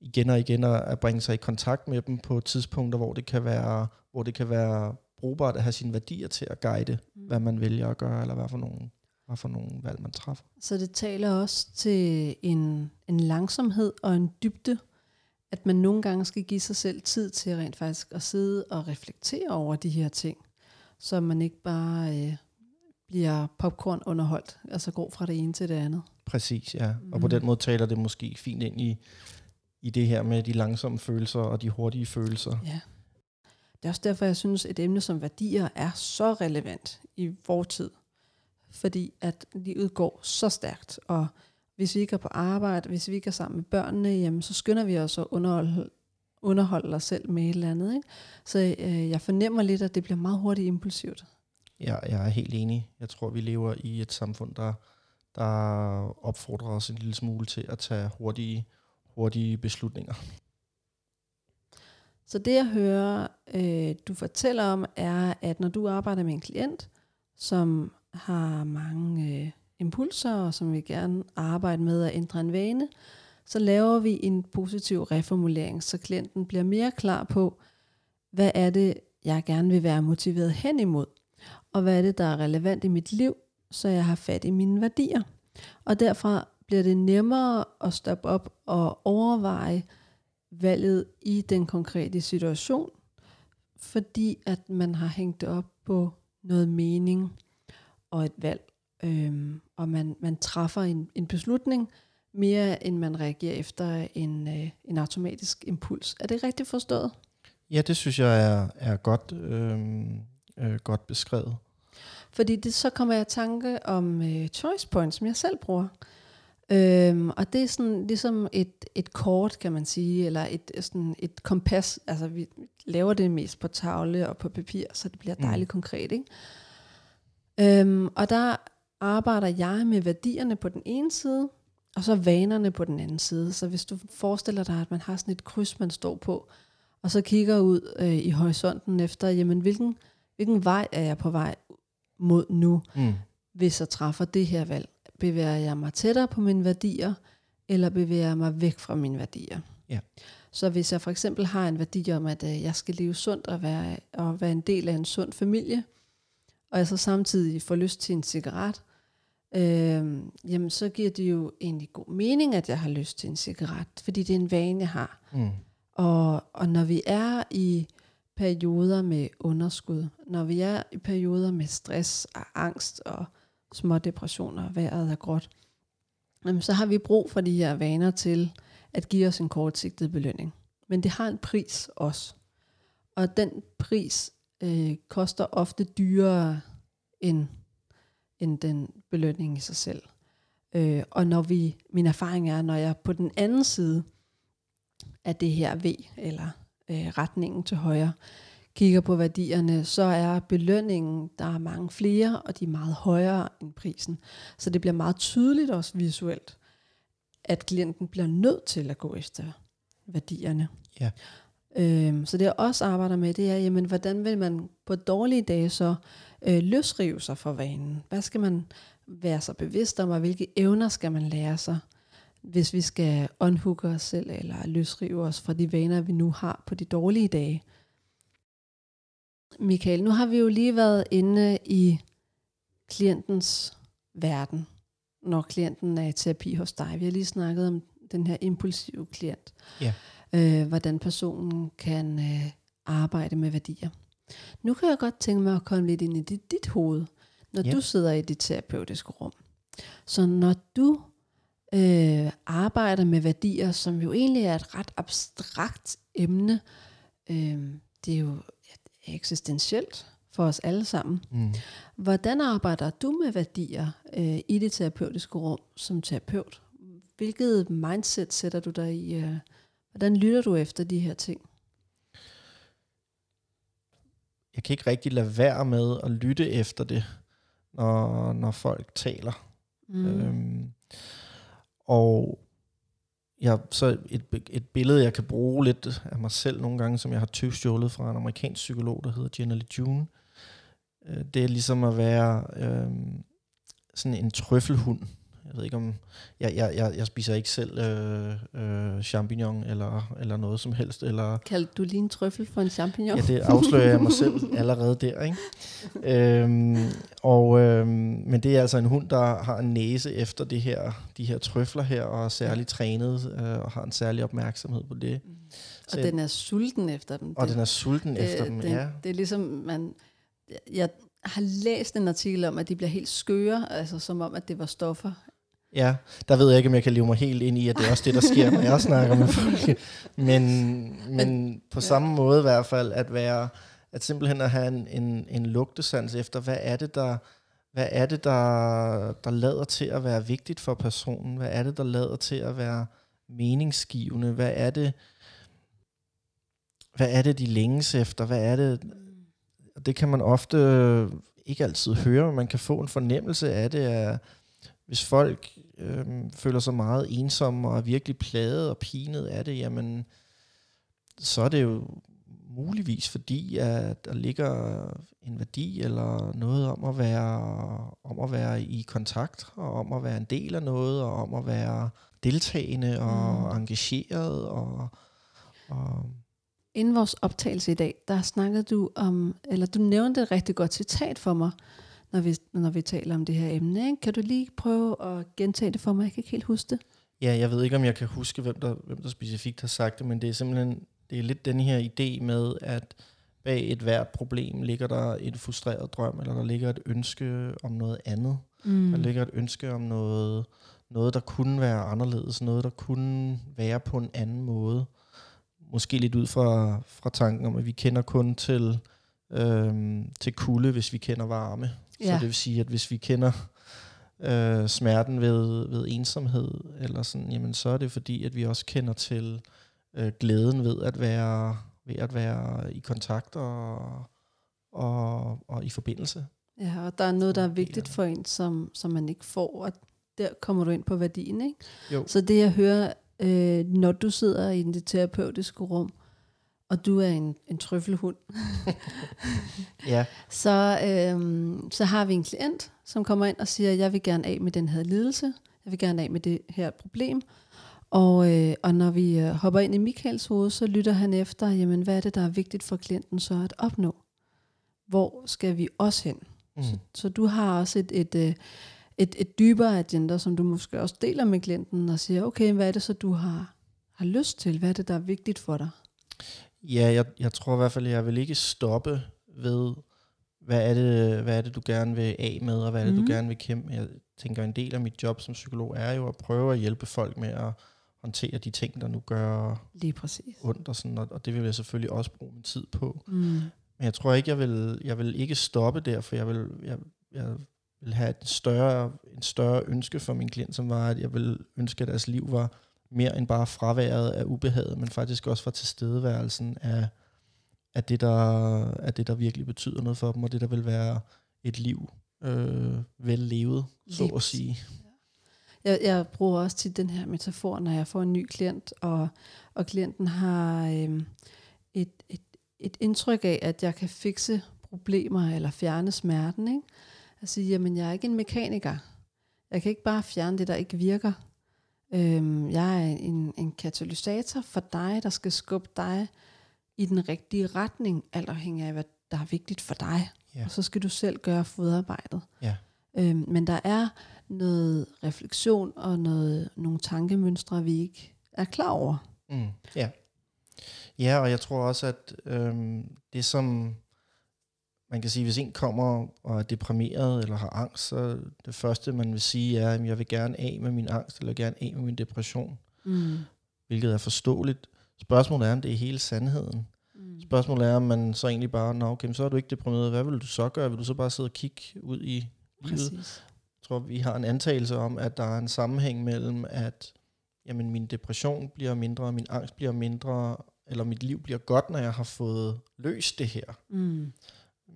igen og igen at, at bringe sig i kontakt med dem på tidspunkter, hvor det kan være, hvor det kan være brugbart at have sine værdier til at guide, mm. hvad man vælger at gøre, eller hvad for nogle, hvad for nogle valg man træffer. Så det taler også til en, en langsomhed og en dybde, at man nogle gange skal give sig selv tid til rent faktisk at sidde og reflektere over de her ting, så man ikke bare øh, bliver popcorn underholdt, altså går fra det ene til det andet. Præcis, ja. Og på mm. den måde taler det måske fint ind i i det her med de langsomme følelser og de hurtige følelser. Ja. Det er også derfor, jeg synes, et emne som værdier er så relevant i vores tid. Fordi at livet går så stærkt, og hvis vi ikke er på arbejde, hvis vi ikke er sammen med børnene, jamen, så skynder vi os at underholde, underholde dig selv med et eller andet. Ikke? Så øh, jeg fornemmer lidt, at det bliver meget hurtigt impulsivt. Ja, jeg er helt enig. Jeg tror, vi lever i et samfund, der, der opfordrer os en lille smule til at tage hurtige, hurtige beslutninger. Så det jeg hører, øh, du fortæller om, er, at når du arbejder med en klient, som har mange øh, impulser, og som vil gerne arbejde med at ændre en vane, så laver vi en positiv reformulering, så klienten bliver mere klar på, hvad er det, jeg gerne vil være motiveret hen imod, og hvad er det, der er relevant i mit liv, så jeg har fat i mine værdier. Og derfra bliver det nemmere at stoppe op og overveje valget i den konkrete situation, fordi at man har hængt det op på noget mening og et valg, øhm, og man, man træffer en, en beslutning, mere end man reagerer efter en, øh, en automatisk impuls. Er det rigtigt forstået? Ja, det synes jeg er, er godt, Øhm, øh, godt beskrevet. Fordi det, så kommer jeg i tanke om øh, choice points, som jeg selv bruger. Øhm, og det er sådan ligesom et, et kort, kan man sige, eller et, sådan et kompas. Altså vi laver det mest på tavle og på papir, så det bliver dejligt mm. konkret. Ikke? Øhm, og der arbejder jeg med værdierne på den ene side, og så vanerne på den anden side. Så hvis du forestiller dig, at man har sådan et kryds, man står på, og så kigger ud øh, i horisonten efter, jamen hvilken, hvilken vej er jeg på vej mod nu, mm. hvis jeg træffer det her valg. Bevæger jeg mig tættere på mine værdier, eller bevæger jeg mig væk fra mine værdier? Ja. Så hvis jeg for eksempel har en værdi om, at øh, jeg skal leve sundt og være, og være en del af en sund familie, og jeg så samtidig får lyst til en cigaret, øh, jamen så giver det jo egentlig god mening, at jeg har lyst til en cigaret, fordi det er en vane, jeg har. Mm. Og, og når vi er i perioder med underskud, når vi er i perioder med stress og angst og små depressioner, vejret er gråt, jamen så har vi brug for de her vaner til at give os en kortsigtet belønning. Men det har en pris også. Og den pris øh, koster ofte dyrere end, end den belønning i sig selv. Øh, og når vi, min erfaring er, når jeg på den anden side af det her V, eller øh, retningen til højre, kigger på værdierne, så er belønningen, der er mange flere, og de er meget højere end prisen. Så det bliver meget tydeligt også visuelt, at klienten bliver nødt til at gå efter værdierne. Ja. Øhm, så det jeg også arbejder med, det er, jamen, hvordan vil man på dårlige dage så øh, løsrive sig fra vanen? Hvad skal man være så bevidst om, og hvilke evner skal man lære sig, hvis vi skal unhooke os selv, eller løsrive os fra de vaner, vi nu har på de dårlige dage? Michael, nu har vi jo lige været inde i klientens verden, når klienten er i terapi hos dig. Vi har lige snakket om den her impulsive klient. Ja. Øh, hvordan personen kan øh, arbejde med værdier. Nu kan jeg godt tænke mig at komme lidt ind i dit, dit hoved, når ja. du sidder i dit terapeutiske rum. Så når du øh, arbejder med værdier, som jo egentlig er et ret abstrakt emne, øh, det er jo eksistentielt for os alle sammen. Mm. Hvordan arbejder du med værdier øh, i det terapeutiske rum som terapeut? Hvilket mindset sætter du dig i? Øh, hvordan lytter du efter de her ting? Jeg kan ikke rigtig lade være med at lytte efter det, når, når folk taler. Mm. Øhm, og ja, så et, et billede, jeg kan bruge lidt af mig selv nogle gange, som jeg har tyvstjålet fra en amerikansk psykolog, der hedder Jenna Lee June. Øh, det er ligesom at være øh, sådan en trøffelhund. Jeg ved ikke om... Jeg, jeg, jeg, jeg spiser ikke selv øh, øh, champignon eller, eller noget som helst. Eller, Kaldte du lige en trøffel for en champignon? Ja, det afslører jeg mig selv allerede der. Ikke? øhm, og, øhm, men det er altså en hund, der har en næse efter det her, de her trøfler her, og er særligt trænet øh, og har en særlig opmærksomhed på det. Mm. Så og den er sulten efter dem. Og det, den er sulten det, efter dem, den, ja. Det er ligesom, man... Jeg har læst en artikel om, at de bliver helt skøre, altså som om, at det var stoffer Ja, der ved jeg ikke, om jeg kan leve mig helt ind i, at det er også det, der sker, når jeg snakker med folk. Men, men på samme ja. måde i hvert fald, at være, at simpelthen at have en, en, en lugtesans efter, hvad er det, der, hvad er det, der, der lader til at være vigtigt for personen? Hvad er det, der lader til at være meningsgivende? Hvad er det, hvad er det, de længes efter? Hvad er det? Det kan man ofte ikke altid høre, men man kan få en fornemmelse af det, at hvis folk øh, føler sig meget ensomme og er virkelig plaget og pinet af det, jamen, så er det jo muligvis fordi, at der ligger en værdi eller noget om at være om at være i kontakt og om at være en del af noget og om at være deltagende og mm. engageret og, og Inden vores optagelse i dag, der snakkede du om, eller du nævnte et rigtig godt citat for mig, når vi, når vi taler om det her emne. Ikke? Kan du lige prøve at gentage det for mig? Jeg kan ikke helt huske det. Ja, jeg ved ikke, om jeg kan huske, hvem der, hvem der specifikt har sagt det, men det er simpelthen det er lidt den her idé med, at bag et hvert problem ligger der et frustreret drøm, eller der ligger et ønske om noget andet. Mm. Der ligger et ønske om noget, noget, der kunne være anderledes, noget, der kunne være på en anden måde. Måske lidt ud fra, fra tanken om, at vi kender kun til, øhm, til kulde, hvis vi kender varme. Ja. Så det vil sige, at hvis vi kender øh, smerten ved, ved ensomhed, eller sådan, jamen, så er det fordi, at vi også kender til øh, glæden ved at være ved at være i kontakt og, og, og i forbindelse. Ja, og der er noget, der er vigtigt for en, som, som man ikke får, og der kommer du ind på værdien, ikke? Jo. Så det jeg hører, øh, når du sidder i det terapeutiske rum, og du er en, en trøffelhund, ja. så, øh, så har vi en klient, som kommer ind og siger, jeg vil gerne af med den her lidelse, jeg vil gerne af med det her problem, og, øh, og når vi øh, hopper ind i Michaels hoved, så lytter han efter, jamen hvad er det, der er vigtigt for klienten så at opnå? Hvor skal vi også hen? Mm. Så, så du har også et, et, et, øh, et, et dybere agenda, som du måske også deler med klienten, og siger, okay, hvad er det så, du har, har lyst til? Hvad er det, der er vigtigt for dig? Ja, jeg, jeg tror i hvert fald, jeg vil ikke stoppe ved, hvad er, det, hvad er det, du gerne vil af med, og hvad er det, mm. du gerne vil kæmpe Jeg tænker, en del af mit job som psykolog er jo at prøve at hjælpe folk med at håndtere de ting, der nu gør Lige præcis. ondt, og, sådan, og, og det vil jeg selvfølgelig også bruge min tid på. Mm. Men jeg tror ikke, jeg vil, jeg vil ikke stoppe der, for jeg vil, jeg, jeg vil have et større, en større ønske for min klient, som var, at jeg vil ønske, at deres liv var mere end bare fraværet af ubehaget, men faktisk også var tilstedeværelsen af, af, det, der, af det, der virkelig betyder noget for dem, og det, der vil være et liv øh, vel levet, så at sige. Jeg, jeg bruger også til den her metafor, når jeg får en ny klient, og, og klienten har øh, et, et, et indtryk af, at jeg kan fikse problemer eller fjerne smerten. Ikke? Jeg siger, jamen jeg er ikke en mekaniker. Jeg kan ikke bare fjerne det, der ikke virker. Øhm, jeg er en, en katalysator for dig, der skal skubbe dig i den rigtige retning, alt afhængig af, hvad der er vigtigt for dig. Ja. Og så skal du selv gøre fodarbejdet. Ja. Øhm, men der er noget refleksion og noget, nogle tankemønstre, vi ikke er klar over. Mm, ja. ja, og jeg tror også, at øhm, det som man kan sige, hvis en kommer og er deprimeret eller har angst, så det første, man vil sige, er, at jeg vil gerne af med min angst, eller gerne af med min depression. Mm. Hvilket er forståeligt. Spørgsmålet er, om det er hele sandheden. Mm. Spørgsmålet er, om man så egentlig bare, nå okay, så er du ikke deprimeret, hvad vil du så gøre? Vil du så bare sidde og kigge ud i livet? Præcis tror, vi har en antagelse om, at der er en sammenhæng mellem, at jamen, min depression bliver mindre, min angst bliver mindre, eller mit liv bliver godt, når jeg har fået løst det her. Mm.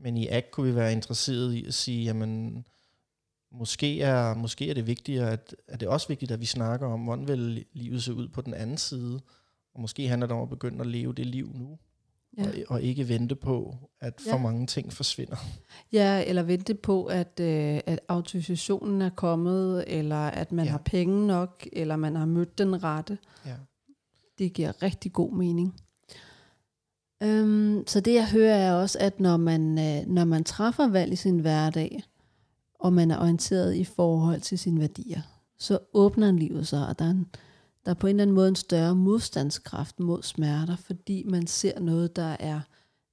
Men i ACT kunne vi være interesseret i at sige, jamen, måske er, måske er det vigtigere, at, at det er også vigtigt, at vi snakker om, hvordan vil livet se ud på den anden side. Og måske handler det om at begynde at leve det liv nu, ja. og, og ikke vente på, at for ja. mange ting forsvinder. Ja, eller vente på, at, øh, at autorisationen er kommet, eller at man ja. har penge nok, eller man har mødt den rette. Ja. Det giver rigtig god mening. Øhm, så det jeg hører er også, at når man, øh, når man træffer valg i sin hverdag, og man er orienteret i forhold til sine værdier, så åbner livet sig, og der er en, der er på en eller anden måde en større modstandskraft mod smerter, fordi man ser noget, der er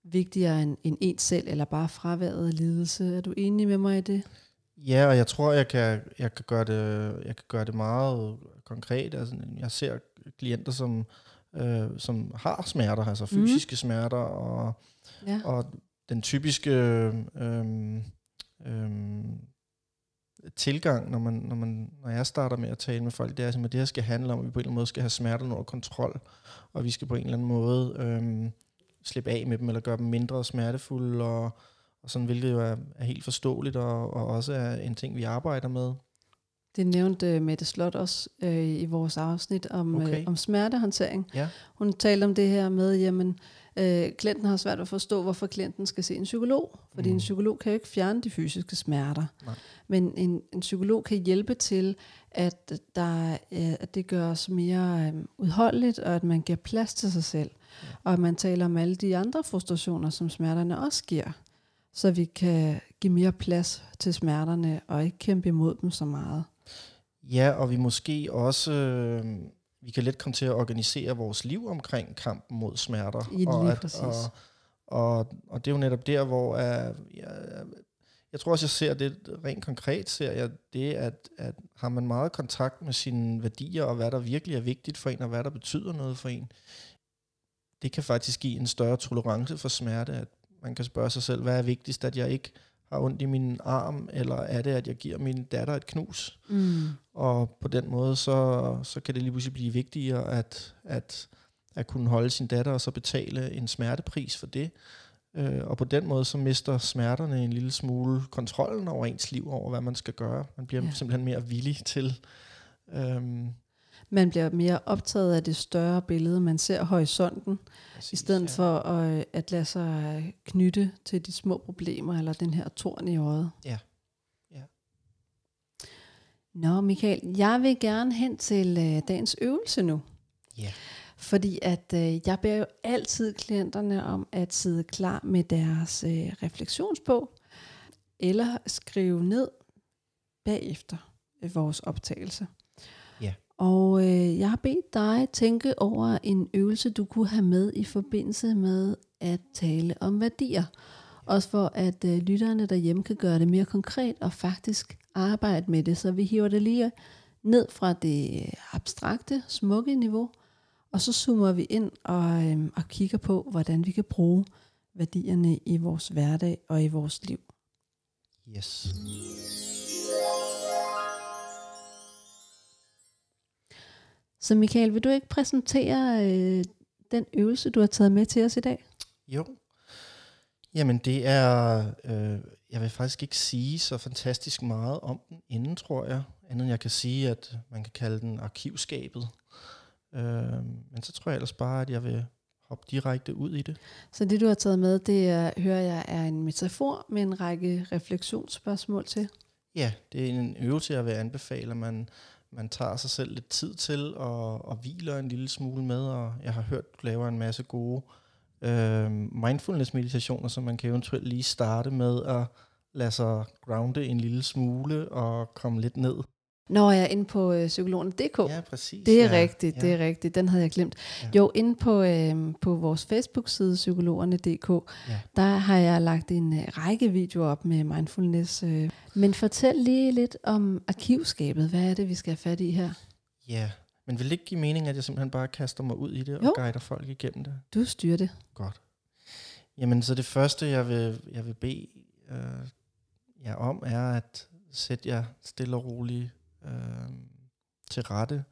vigtigere end, end en selv, eller bare fraværet af lidelse. Er du enig med mig i det? Ja, og jeg tror, jeg kan, jeg kan, gøre, det, jeg kan gøre det meget konkret. Altså, jeg ser klienter, som, øh, som har smerter, altså mhm. fysiske mm. smerter, og, ja. og den typiske øh, øh, tilgang, når, man, når, man, når jeg starter med at tale med folk, det er, at det her skal handle om, at vi på en eller anden måde skal have smerten under kontrol, og vi skal på en eller anden måde øhm, slippe af med dem, eller gøre dem mindre smertefulde, og, og sådan, hvilket jo er, er helt forståeligt, og, og også er en ting, vi arbejder med. Det nævnte uh, Mette Slot også uh, i vores afsnit om, okay. uh, om smertehåndtering. Ja. Hun talte om det her med, jamen, uh, klienten har svært at forstå, hvorfor klienten skal se en psykolog. Fordi mm. en psykolog kan jo ikke fjerne de fysiske smerter. Nej. Men en, en psykolog kan hjælpe til, at, der, uh, at det gøres mere uh, udholdeligt, og at man giver plads til sig selv. Ja. Og at man taler om alle de andre frustrationer, som smerterne også giver. Så vi kan give mere plads til smerterne, og ikke kæmpe imod dem så meget. Ja, og vi måske også, øh, vi kan let komme til at organisere vores liv omkring kampen mod smerter. I og, at, præcis. og, og, og det er jo netop der, hvor uh, jeg, jeg tror også, jeg ser det rent konkret, ser jeg det, at, at har man meget kontakt med sine værdier, og hvad der virkelig er vigtigt for en, og hvad der betyder noget for en, det kan faktisk give en større tolerance for smerte, at man kan spørge sig selv, hvad er vigtigst, at jeg ikke har ondt i min arm, eller er det, at jeg giver min datter et knus? Mm. Og på den måde, så, så kan det lige pludselig blive vigtigere at, at, at kunne holde sin datter, og så betale en smertepris for det. Øh, og på den måde, så mister smerterne en lille smule kontrollen over ens liv, over hvad man skal gøre. Man bliver Ja. simpelthen mere villig til... Øhm, Man bliver mere optaget af det større billede. Man ser horisonten, præcis, i stedet for at, at lade sig knytte til de små problemer, eller den her torn i øjet. Ja. Ja. Nå, Michael, jeg vil gerne hen til øh, dagens øvelse nu. Ja. Fordi at øh, jeg beder jo altid klienterne om at sidde klar med deres øh, refleksionsbog, eller skrive ned bagefter øh, vores optagelse. Og øh, jeg har bedt dig tænke over en øvelse, du kunne have med i forbindelse med at tale om værdier. Også for at øh, lytterne derhjemme kan gøre det mere konkret og faktisk arbejde med det. Så vi hiver det lige ned fra det abstrakte, smukke niveau, og så zoomer vi ind og, øh, og kigger på, hvordan vi kan bruge værdierne i vores hverdag og i vores liv. Yes. Så Michael, vil du ikke præsentere øh, den øvelse, du har taget med til os i dag? Jo. Jamen det er, øh, jeg vil faktisk ikke sige så fantastisk meget om den inden, tror jeg. Andet end jeg kan sige, at man kan kalde den arkivskabet. Øh, men så tror jeg ellers bare, at jeg vil hoppe direkte ud i det. Så det, du har taget med, det er, hører jeg er en metafor med en række refleksionsspørgsmål til. Ja, det er en øvelse, jeg vil anbefale, at man, man tager sig selv lidt tid til og, og hviler en lille smule med. Og jeg har hørt, du laver en masse gode øh, mindfulness-meditationer, som man kan eventuelt lige starte med at lade sig grounde en lille smule og komme lidt ned. Når jeg er inde på øh, psykologen.dk. Ja, præcis. Det er ja, rigtigt, ja. det er rigtigt. Den havde jeg glemt. Ja. Jo, inde på, øh, på vores Facebook-side, psykologerne.dk, Ja. der har jeg lagt en øh, række videoer op med mindfulness. Øh. Men fortæl lige lidt om arkivskabet. Hvad er det, vi skal have fat i her? Ja, men vil det ikke give mening, at jeg simpelthen bare kaster mig ud i det Jo. og guider folk igennem det? Du styrer det. Godt. Jamen, så det første, jeg vil, jeg vil bede øh, jer om, er at sætte jer stille og roligt øh, til rette,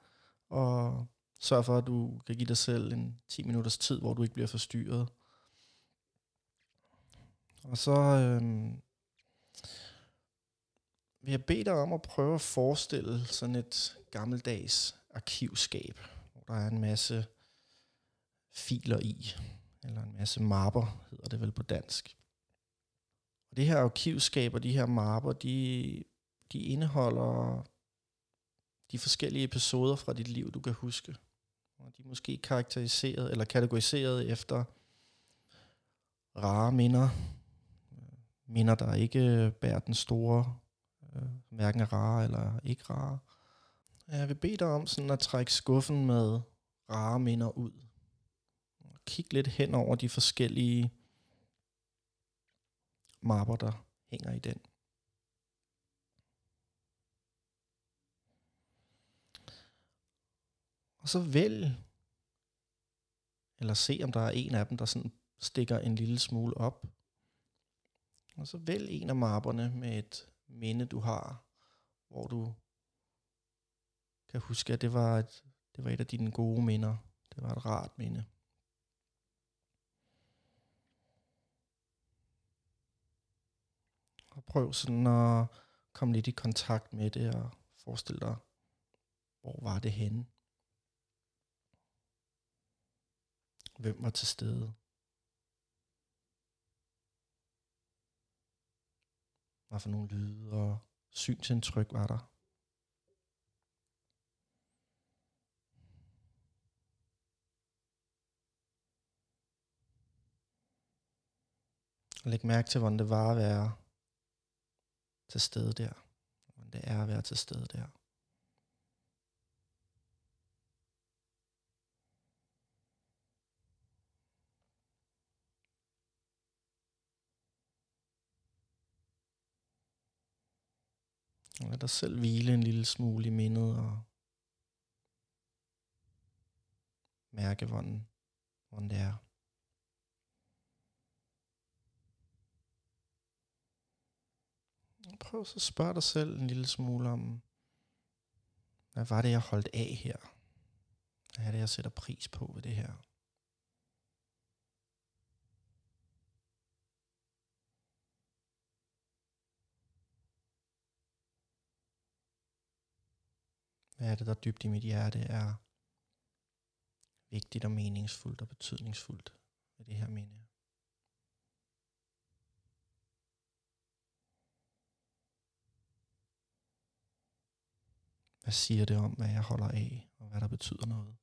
og sørg for, at du kan give dig selv en 10 minutters tid, hvor du ikke bliver forstyrret. Og så øh, vil jeg bede dig om at prøve at forestille sådan et gammeldags arkivskab, hvor der er en masse filer i, eller en masse mapper, hedder det vel på dansk. Og det her arkivskab og de her mapper, de, de indeholder de forskellige episoder fra dit liv, du kan huske. Og de er måske karakteriseret eller kategoriseret efter rare minder. Minder, der ikke bærer den store, øh, hverken er rare eller ikke rare. Jeg vil bede dig om sådan at trække skuffen med rare minder ud. Og kig lidt hen over de forskellige mapper, der hænger i den. Og så vælg, eller se om der er en af dem, der sådan stikker en lille smule op. Og så vælg en af mapperne med et minde, du har, hvor du kan huske, at det var et, det var et af dine gode minder. Det var et rart minde. Og prøv sådan at komme lidt i kontakt med det og forestil dig, hvor var det henne? Hvem var til stede? Hvad for nogle lyde og synsindtryk var der? Og læg mærke til, hvordan det var at være til stede der. Hvordan det er at være til stede der. Lad dig selv hvile en lille smule i mindet og mærke, hvordan, hvordan det er. Prøv så at spørge dig selv en lille smule om, hvad var det, jeg holdt af her? Hvad er det, jeg sætter pris på ved det her? Hvad er det, der dybt i mit hjerte er vigtigt og meningsfuldt og betydningsfuldt med det her minde? Hvad siger det om, hvad jeg holder af, og hvad der betyder noget?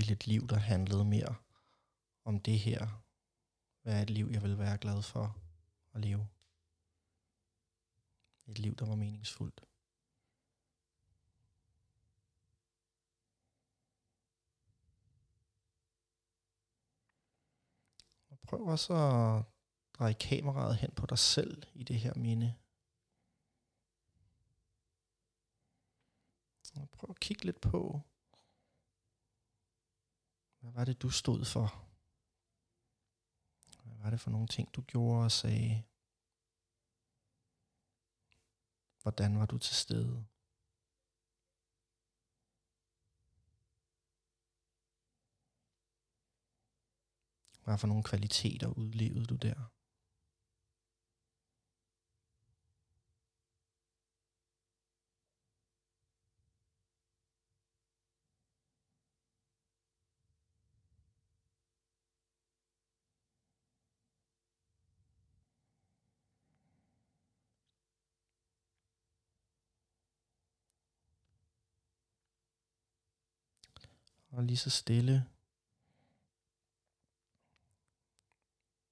Vil et liv, der handlede mere om det her, være et liv, jeg vil være glad for at leve. Et liv, der var meningsfuldt. Og prøv også at dreje kameraet hen på dig selv i det her minde. Og prøv at kigge lidt på, hvad var det, du stod for? Hvad var det for nogle ting, du gjorde og sagde? Hvordan var du til stede? Hvad for nogle kvaliteter udlevede du der? Og lige så stille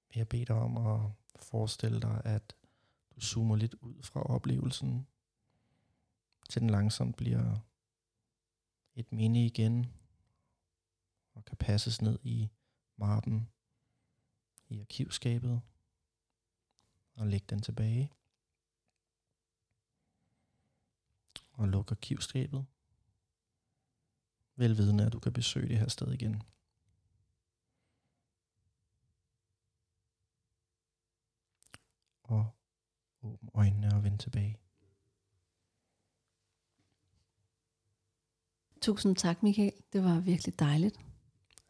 vil jeg bede dig om at forestille dig, at du zoomer lidt ud fra oplevelsen, til den langsomt bliver et minde igen, og kan passes ned i mappen i arkivskabet, og lægge den tilbage. Og luk arkivskabet velvidende, at du kan besøge det her sted igen. Og åbne øjnene og vende tilbage. Tusind tak, Michael. Det var virkelig dejligt.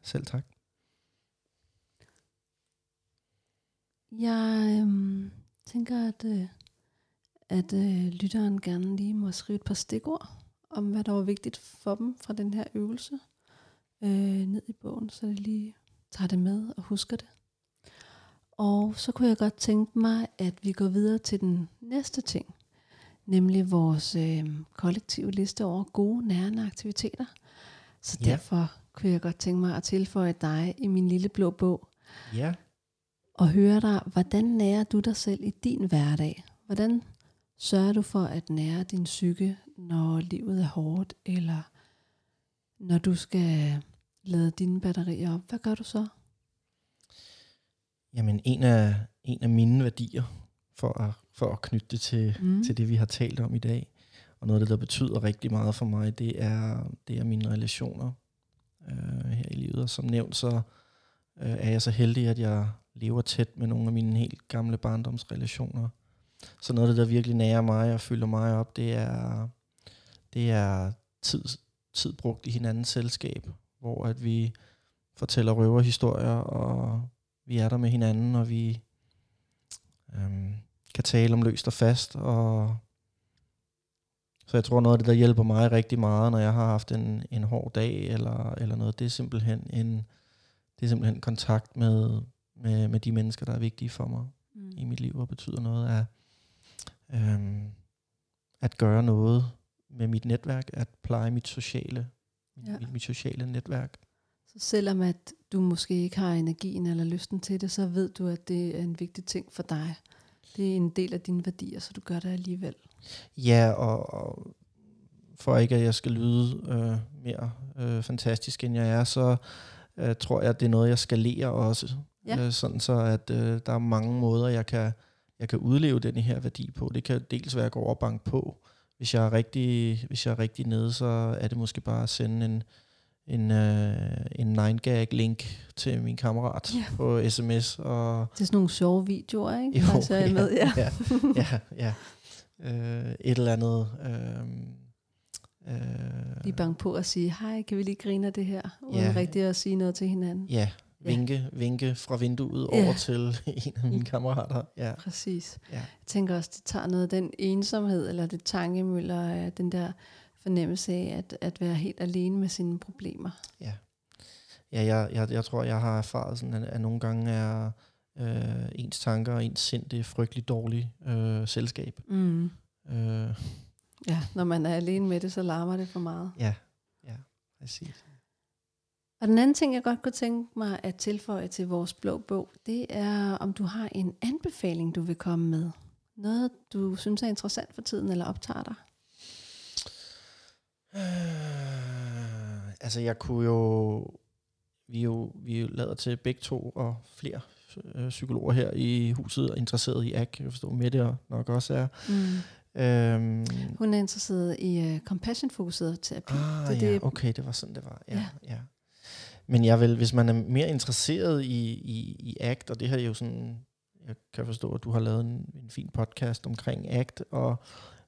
Selv tak. Jeg øhm, tænker, at, øh, at øh, lytteren gerne lige må skrive et par stikord om, hvad der var vigtigt for dem fra den her øvelse, øh, ned i bogen, så de lige tager det med og husker det. Og så kunne jeg godt tænke mig, at vi går videre til den næste ting, nemlig vores øh, kollektive liste over gode nærende aktiviteter. Så Ja. derfor kunne jeg godt tænke mig at tilføje dig i min lille blå bog, Ja, og høre dig, hvordan nærer du dig selv i din hverdag? Hvordan sørger du for at nære din psyke, når livet er hårdt, eller når du skal lade dine batterier op? Hvad gør du så? jamen en af, en af mine værdier, for at, for at knytte det til, Mm. til det, vi har talt om i dag, og noget af det, der betyder rigtig meget for mig, det er, det er mine relationer. øh, her i livet. Og som nævnt, så øh, er jeg så heldig, at jeg lever tæt med nogle af mine helt gamle barndomsrelationer. Så noget af det, der virkelig nærer mig og fylder mig op, det er, det er tid, tid brugt i hinandens selskab, hvor at vi fortæller røverhistorier, og vi er der med hinanden, og vi øhm, kan tale om løst og fast. Og så jeg tror, noget af det, der hjælper mig rigtig meget, når jeg har haft en, en hård dag eller, eller noget, det er simpelthen en det er simpelthen kontakt med, med, med de mennesker, der er vigtige for mig mm. i mit liv, og betyder noget af øhm, at gøre noget med mit netværk, at pleje mit sociale, ja. mit, mit sociale netværk. Så selvom at du måske ikke har energien eller lysten til det, så ved du, at det er en vigtig ting for dig. Det er en del af dine værdier, så du gør det alligevel. Ja, og, og for ikke at jeg skal lyde øh, mere øh, fantastisk, end jeg er, så øh, tror jeg, at det er noget, jeg skalerer også. Ja. Øh, sådan så, at øh, der er mange måder, jeg kan, jeg kan udleve den her værdi på. Det kan dels være at gå over og banke på. Hvis jeg er rigtig, hvis jeg er rigtig nede, så er det måske bare at sende en, en, øh, en 9gag-link til min kammerat ja. på sms. Og det er sådan nogle sjove videoer, ikke? Jo, så ja, med, ja. ja, ja, ja. Øh, et eller andet... Øh, Øh, lige bange på at sige, hej, kan vi lige grine af det her? Uden ja, rigtig at sige noget til hinanden. Ja, vinke, ja. vinke fra vinduet ja. over til en af mine kammerater. Ja. Præcis. Ja. Jeg tænker også, det tager noget af den ensomhed, eller det tankemøller, den der fornemmelse af at, at være helt alene med sine problemer. Ja, ja jeg, jeg, jeg tror, jeg har erfaret, sådan, at, at nogle gange er øh, ens tanker og ens sind det er frygtelig dårligt øh, selskab. Mm. Øh, Ja, når man er alene med det, så larmer det for meget. Ja, ja, præcis. Og den anden ting, jeg godt kunne tænke mig at tilføje til vores blå bog, det er, om du har en anbefaling, du vil komme med. Noget, du synes er interessant for tiden, eller optager dig? Øh, altså, jeg kunne jo... Vi jo, vi jo lavet til begge to og flere øh, psykologer her i huset og interesseret i ACT. Jeg forstår, med det og nok også er. Mm. Øhm, Hun er interesseret i uh, compassion-fokuseret terapi. Ah, det, ja, det, okay, det var sådan, det var. Ja, ja. ja. Men jeg vil, hvis man er mere interesseret i, i, i ACT, og det her er jo sådan, jeg kan forstå, at du har lavet en, en fin podcast omkring ACT, og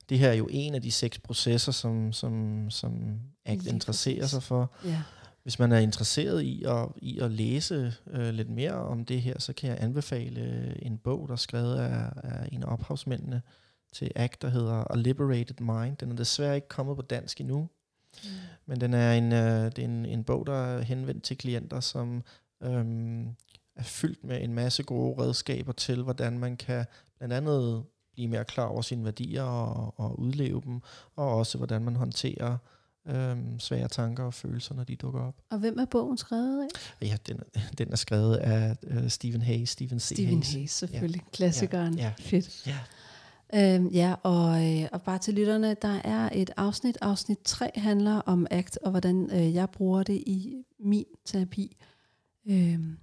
det her er jo en af de seks processer, som, som, som ACT interesserer sig for. Ja. Hvis man er interesseret i at, i at læse øh, lidt mere om det her, så kan jeg anbefale en bog, der er skrevet af, af en af ophavsmændene, til ACT, der hedder A Liberated Mind. Den er desværre ikke kommet på dansk endnu, mm. men den er en, øh, det er en, en bog, der er henvendt til klienter, som øhm, er fyldt med en masse gode redskaber til, hvordan man kan blandt andet blive mere klar over sine værdier og, og udleve dem, og også hvordan man håndterer øhm, svære tanker og følelser, når de dukker op. Og hvem er bogen skrevet af? Ja, den, den er skrevet af uh, Stephen Hayes, Stephen C. Stephen Hayes, Hayes selvfølgelig. Ja. Klassikeren. Ja. Ja. Fedt. Ja. Øhm, ja, og, øh, og bare til lytterne, der er et afsnit. Afsnit 3 handler om ACT, og hvordan øh, jeg bruger det i min terapi. Øhm,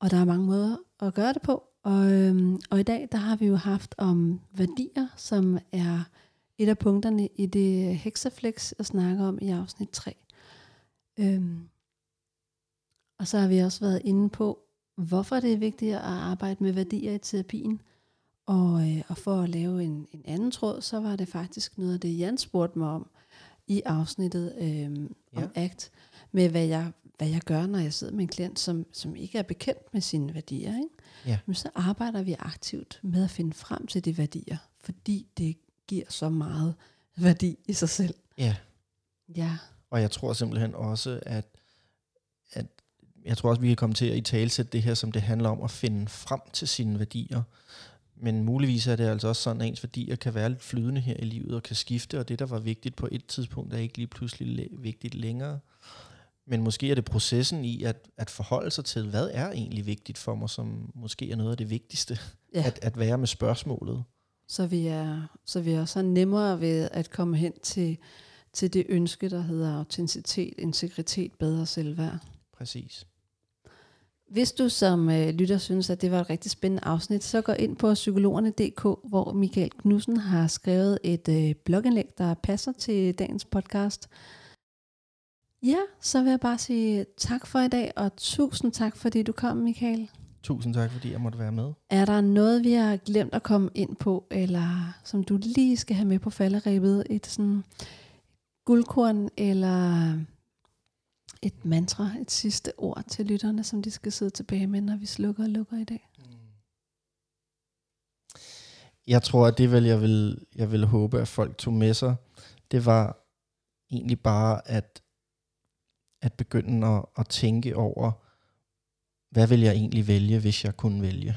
og der er mange måder at gøre det på. Og, øhm, og i dag, der har vi jo haft om værdier, som er et af punkterne i det hexaflex, jeg snakker om i afsnit 3. Øhm, og så har vi også været inde på, hvorfor det er vigtigt at arbejde med værdier i terapien – og, øh, og for at lave en, en anden tråd, så var det faktisk noget af det, Jan spurgte mig om i afsnittet øh, om ja. ACT, med hvad jeg, hvad jeg gør, når jeg sidder med en klient, som, som ikke er bekendt med sine værdier. Ikke? Ja. Men så arbejder vi aktivt med at finde frem til de værdier, fordi det giver så meget værdi i sig selv. Ja. Ja. Og jeg tror simpelthen også, at, at jeg tror også, vi kan komme til at i talsætte det her, som det handler om at finde frem til sine værdier. Men muligvis er det altså også sådan, at ens værdier kan være lidt flydende her i livet og kan skifte, og det, der var vigtigt på et tidspunkt, er ikke lige pludselig vigtigt længere. Men måske er det processen i at, at forholde sig til, hvad er egentlig vigtigt for mig, som måske er noget af det vigtigste, ja. at, at være med spørgsmålet. Så vi er, så vi er så nemmere ved at komme hen til, til det ønske, der hedder autenticitet, integritet, bedre selvværd. Præcis. Hvis du som øh, lytter synes, at det var et rigtig spændende afsnit, så gå ind på psykologerne.dk, hvor Michael Knudsen har skrevet et øh, blogindlæg, der passer til dagens podcast. Ja, så vil jeg bare sige tak for i dag, og tusind tak, fordi du kom, Michael. Tusind tak, fordi jeg måtte være med. Er der noget, vi har glemt at komme ind på, eller som du lige skal have med på falderæbet? Et sådan guldkorn, eller et mantra, et sidste ord til lytterne, som de skal sidde tilbage med, når vi slukker og lukker i dag? Jeg tror, at det vel, jeg vil, jeg vil håbe, at folk tog med sig, det var egentlig bare at, at begynde at, at tænke over, hvad vil jeg egentlig vælge, hvis jeg kunne vælge?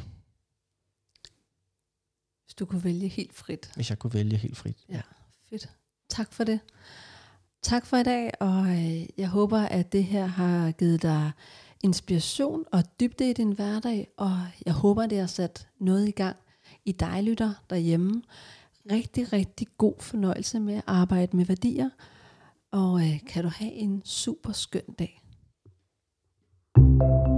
Hvis du kunne vælge helt frit. Hvis jeg kunne vælge helt frit. Ja, fedt. Tak for det. Tak for i dag, og øh, jeg håber, at det her har givet dig inspiration og dybde i din hverdag, og jeg håber, det har sat noget i gang i dig, lytter derhjemme. Rigtig, rigtig god fornøjelse med at arbejde med værdier, og øh, kan du have en super skøn dag. thank you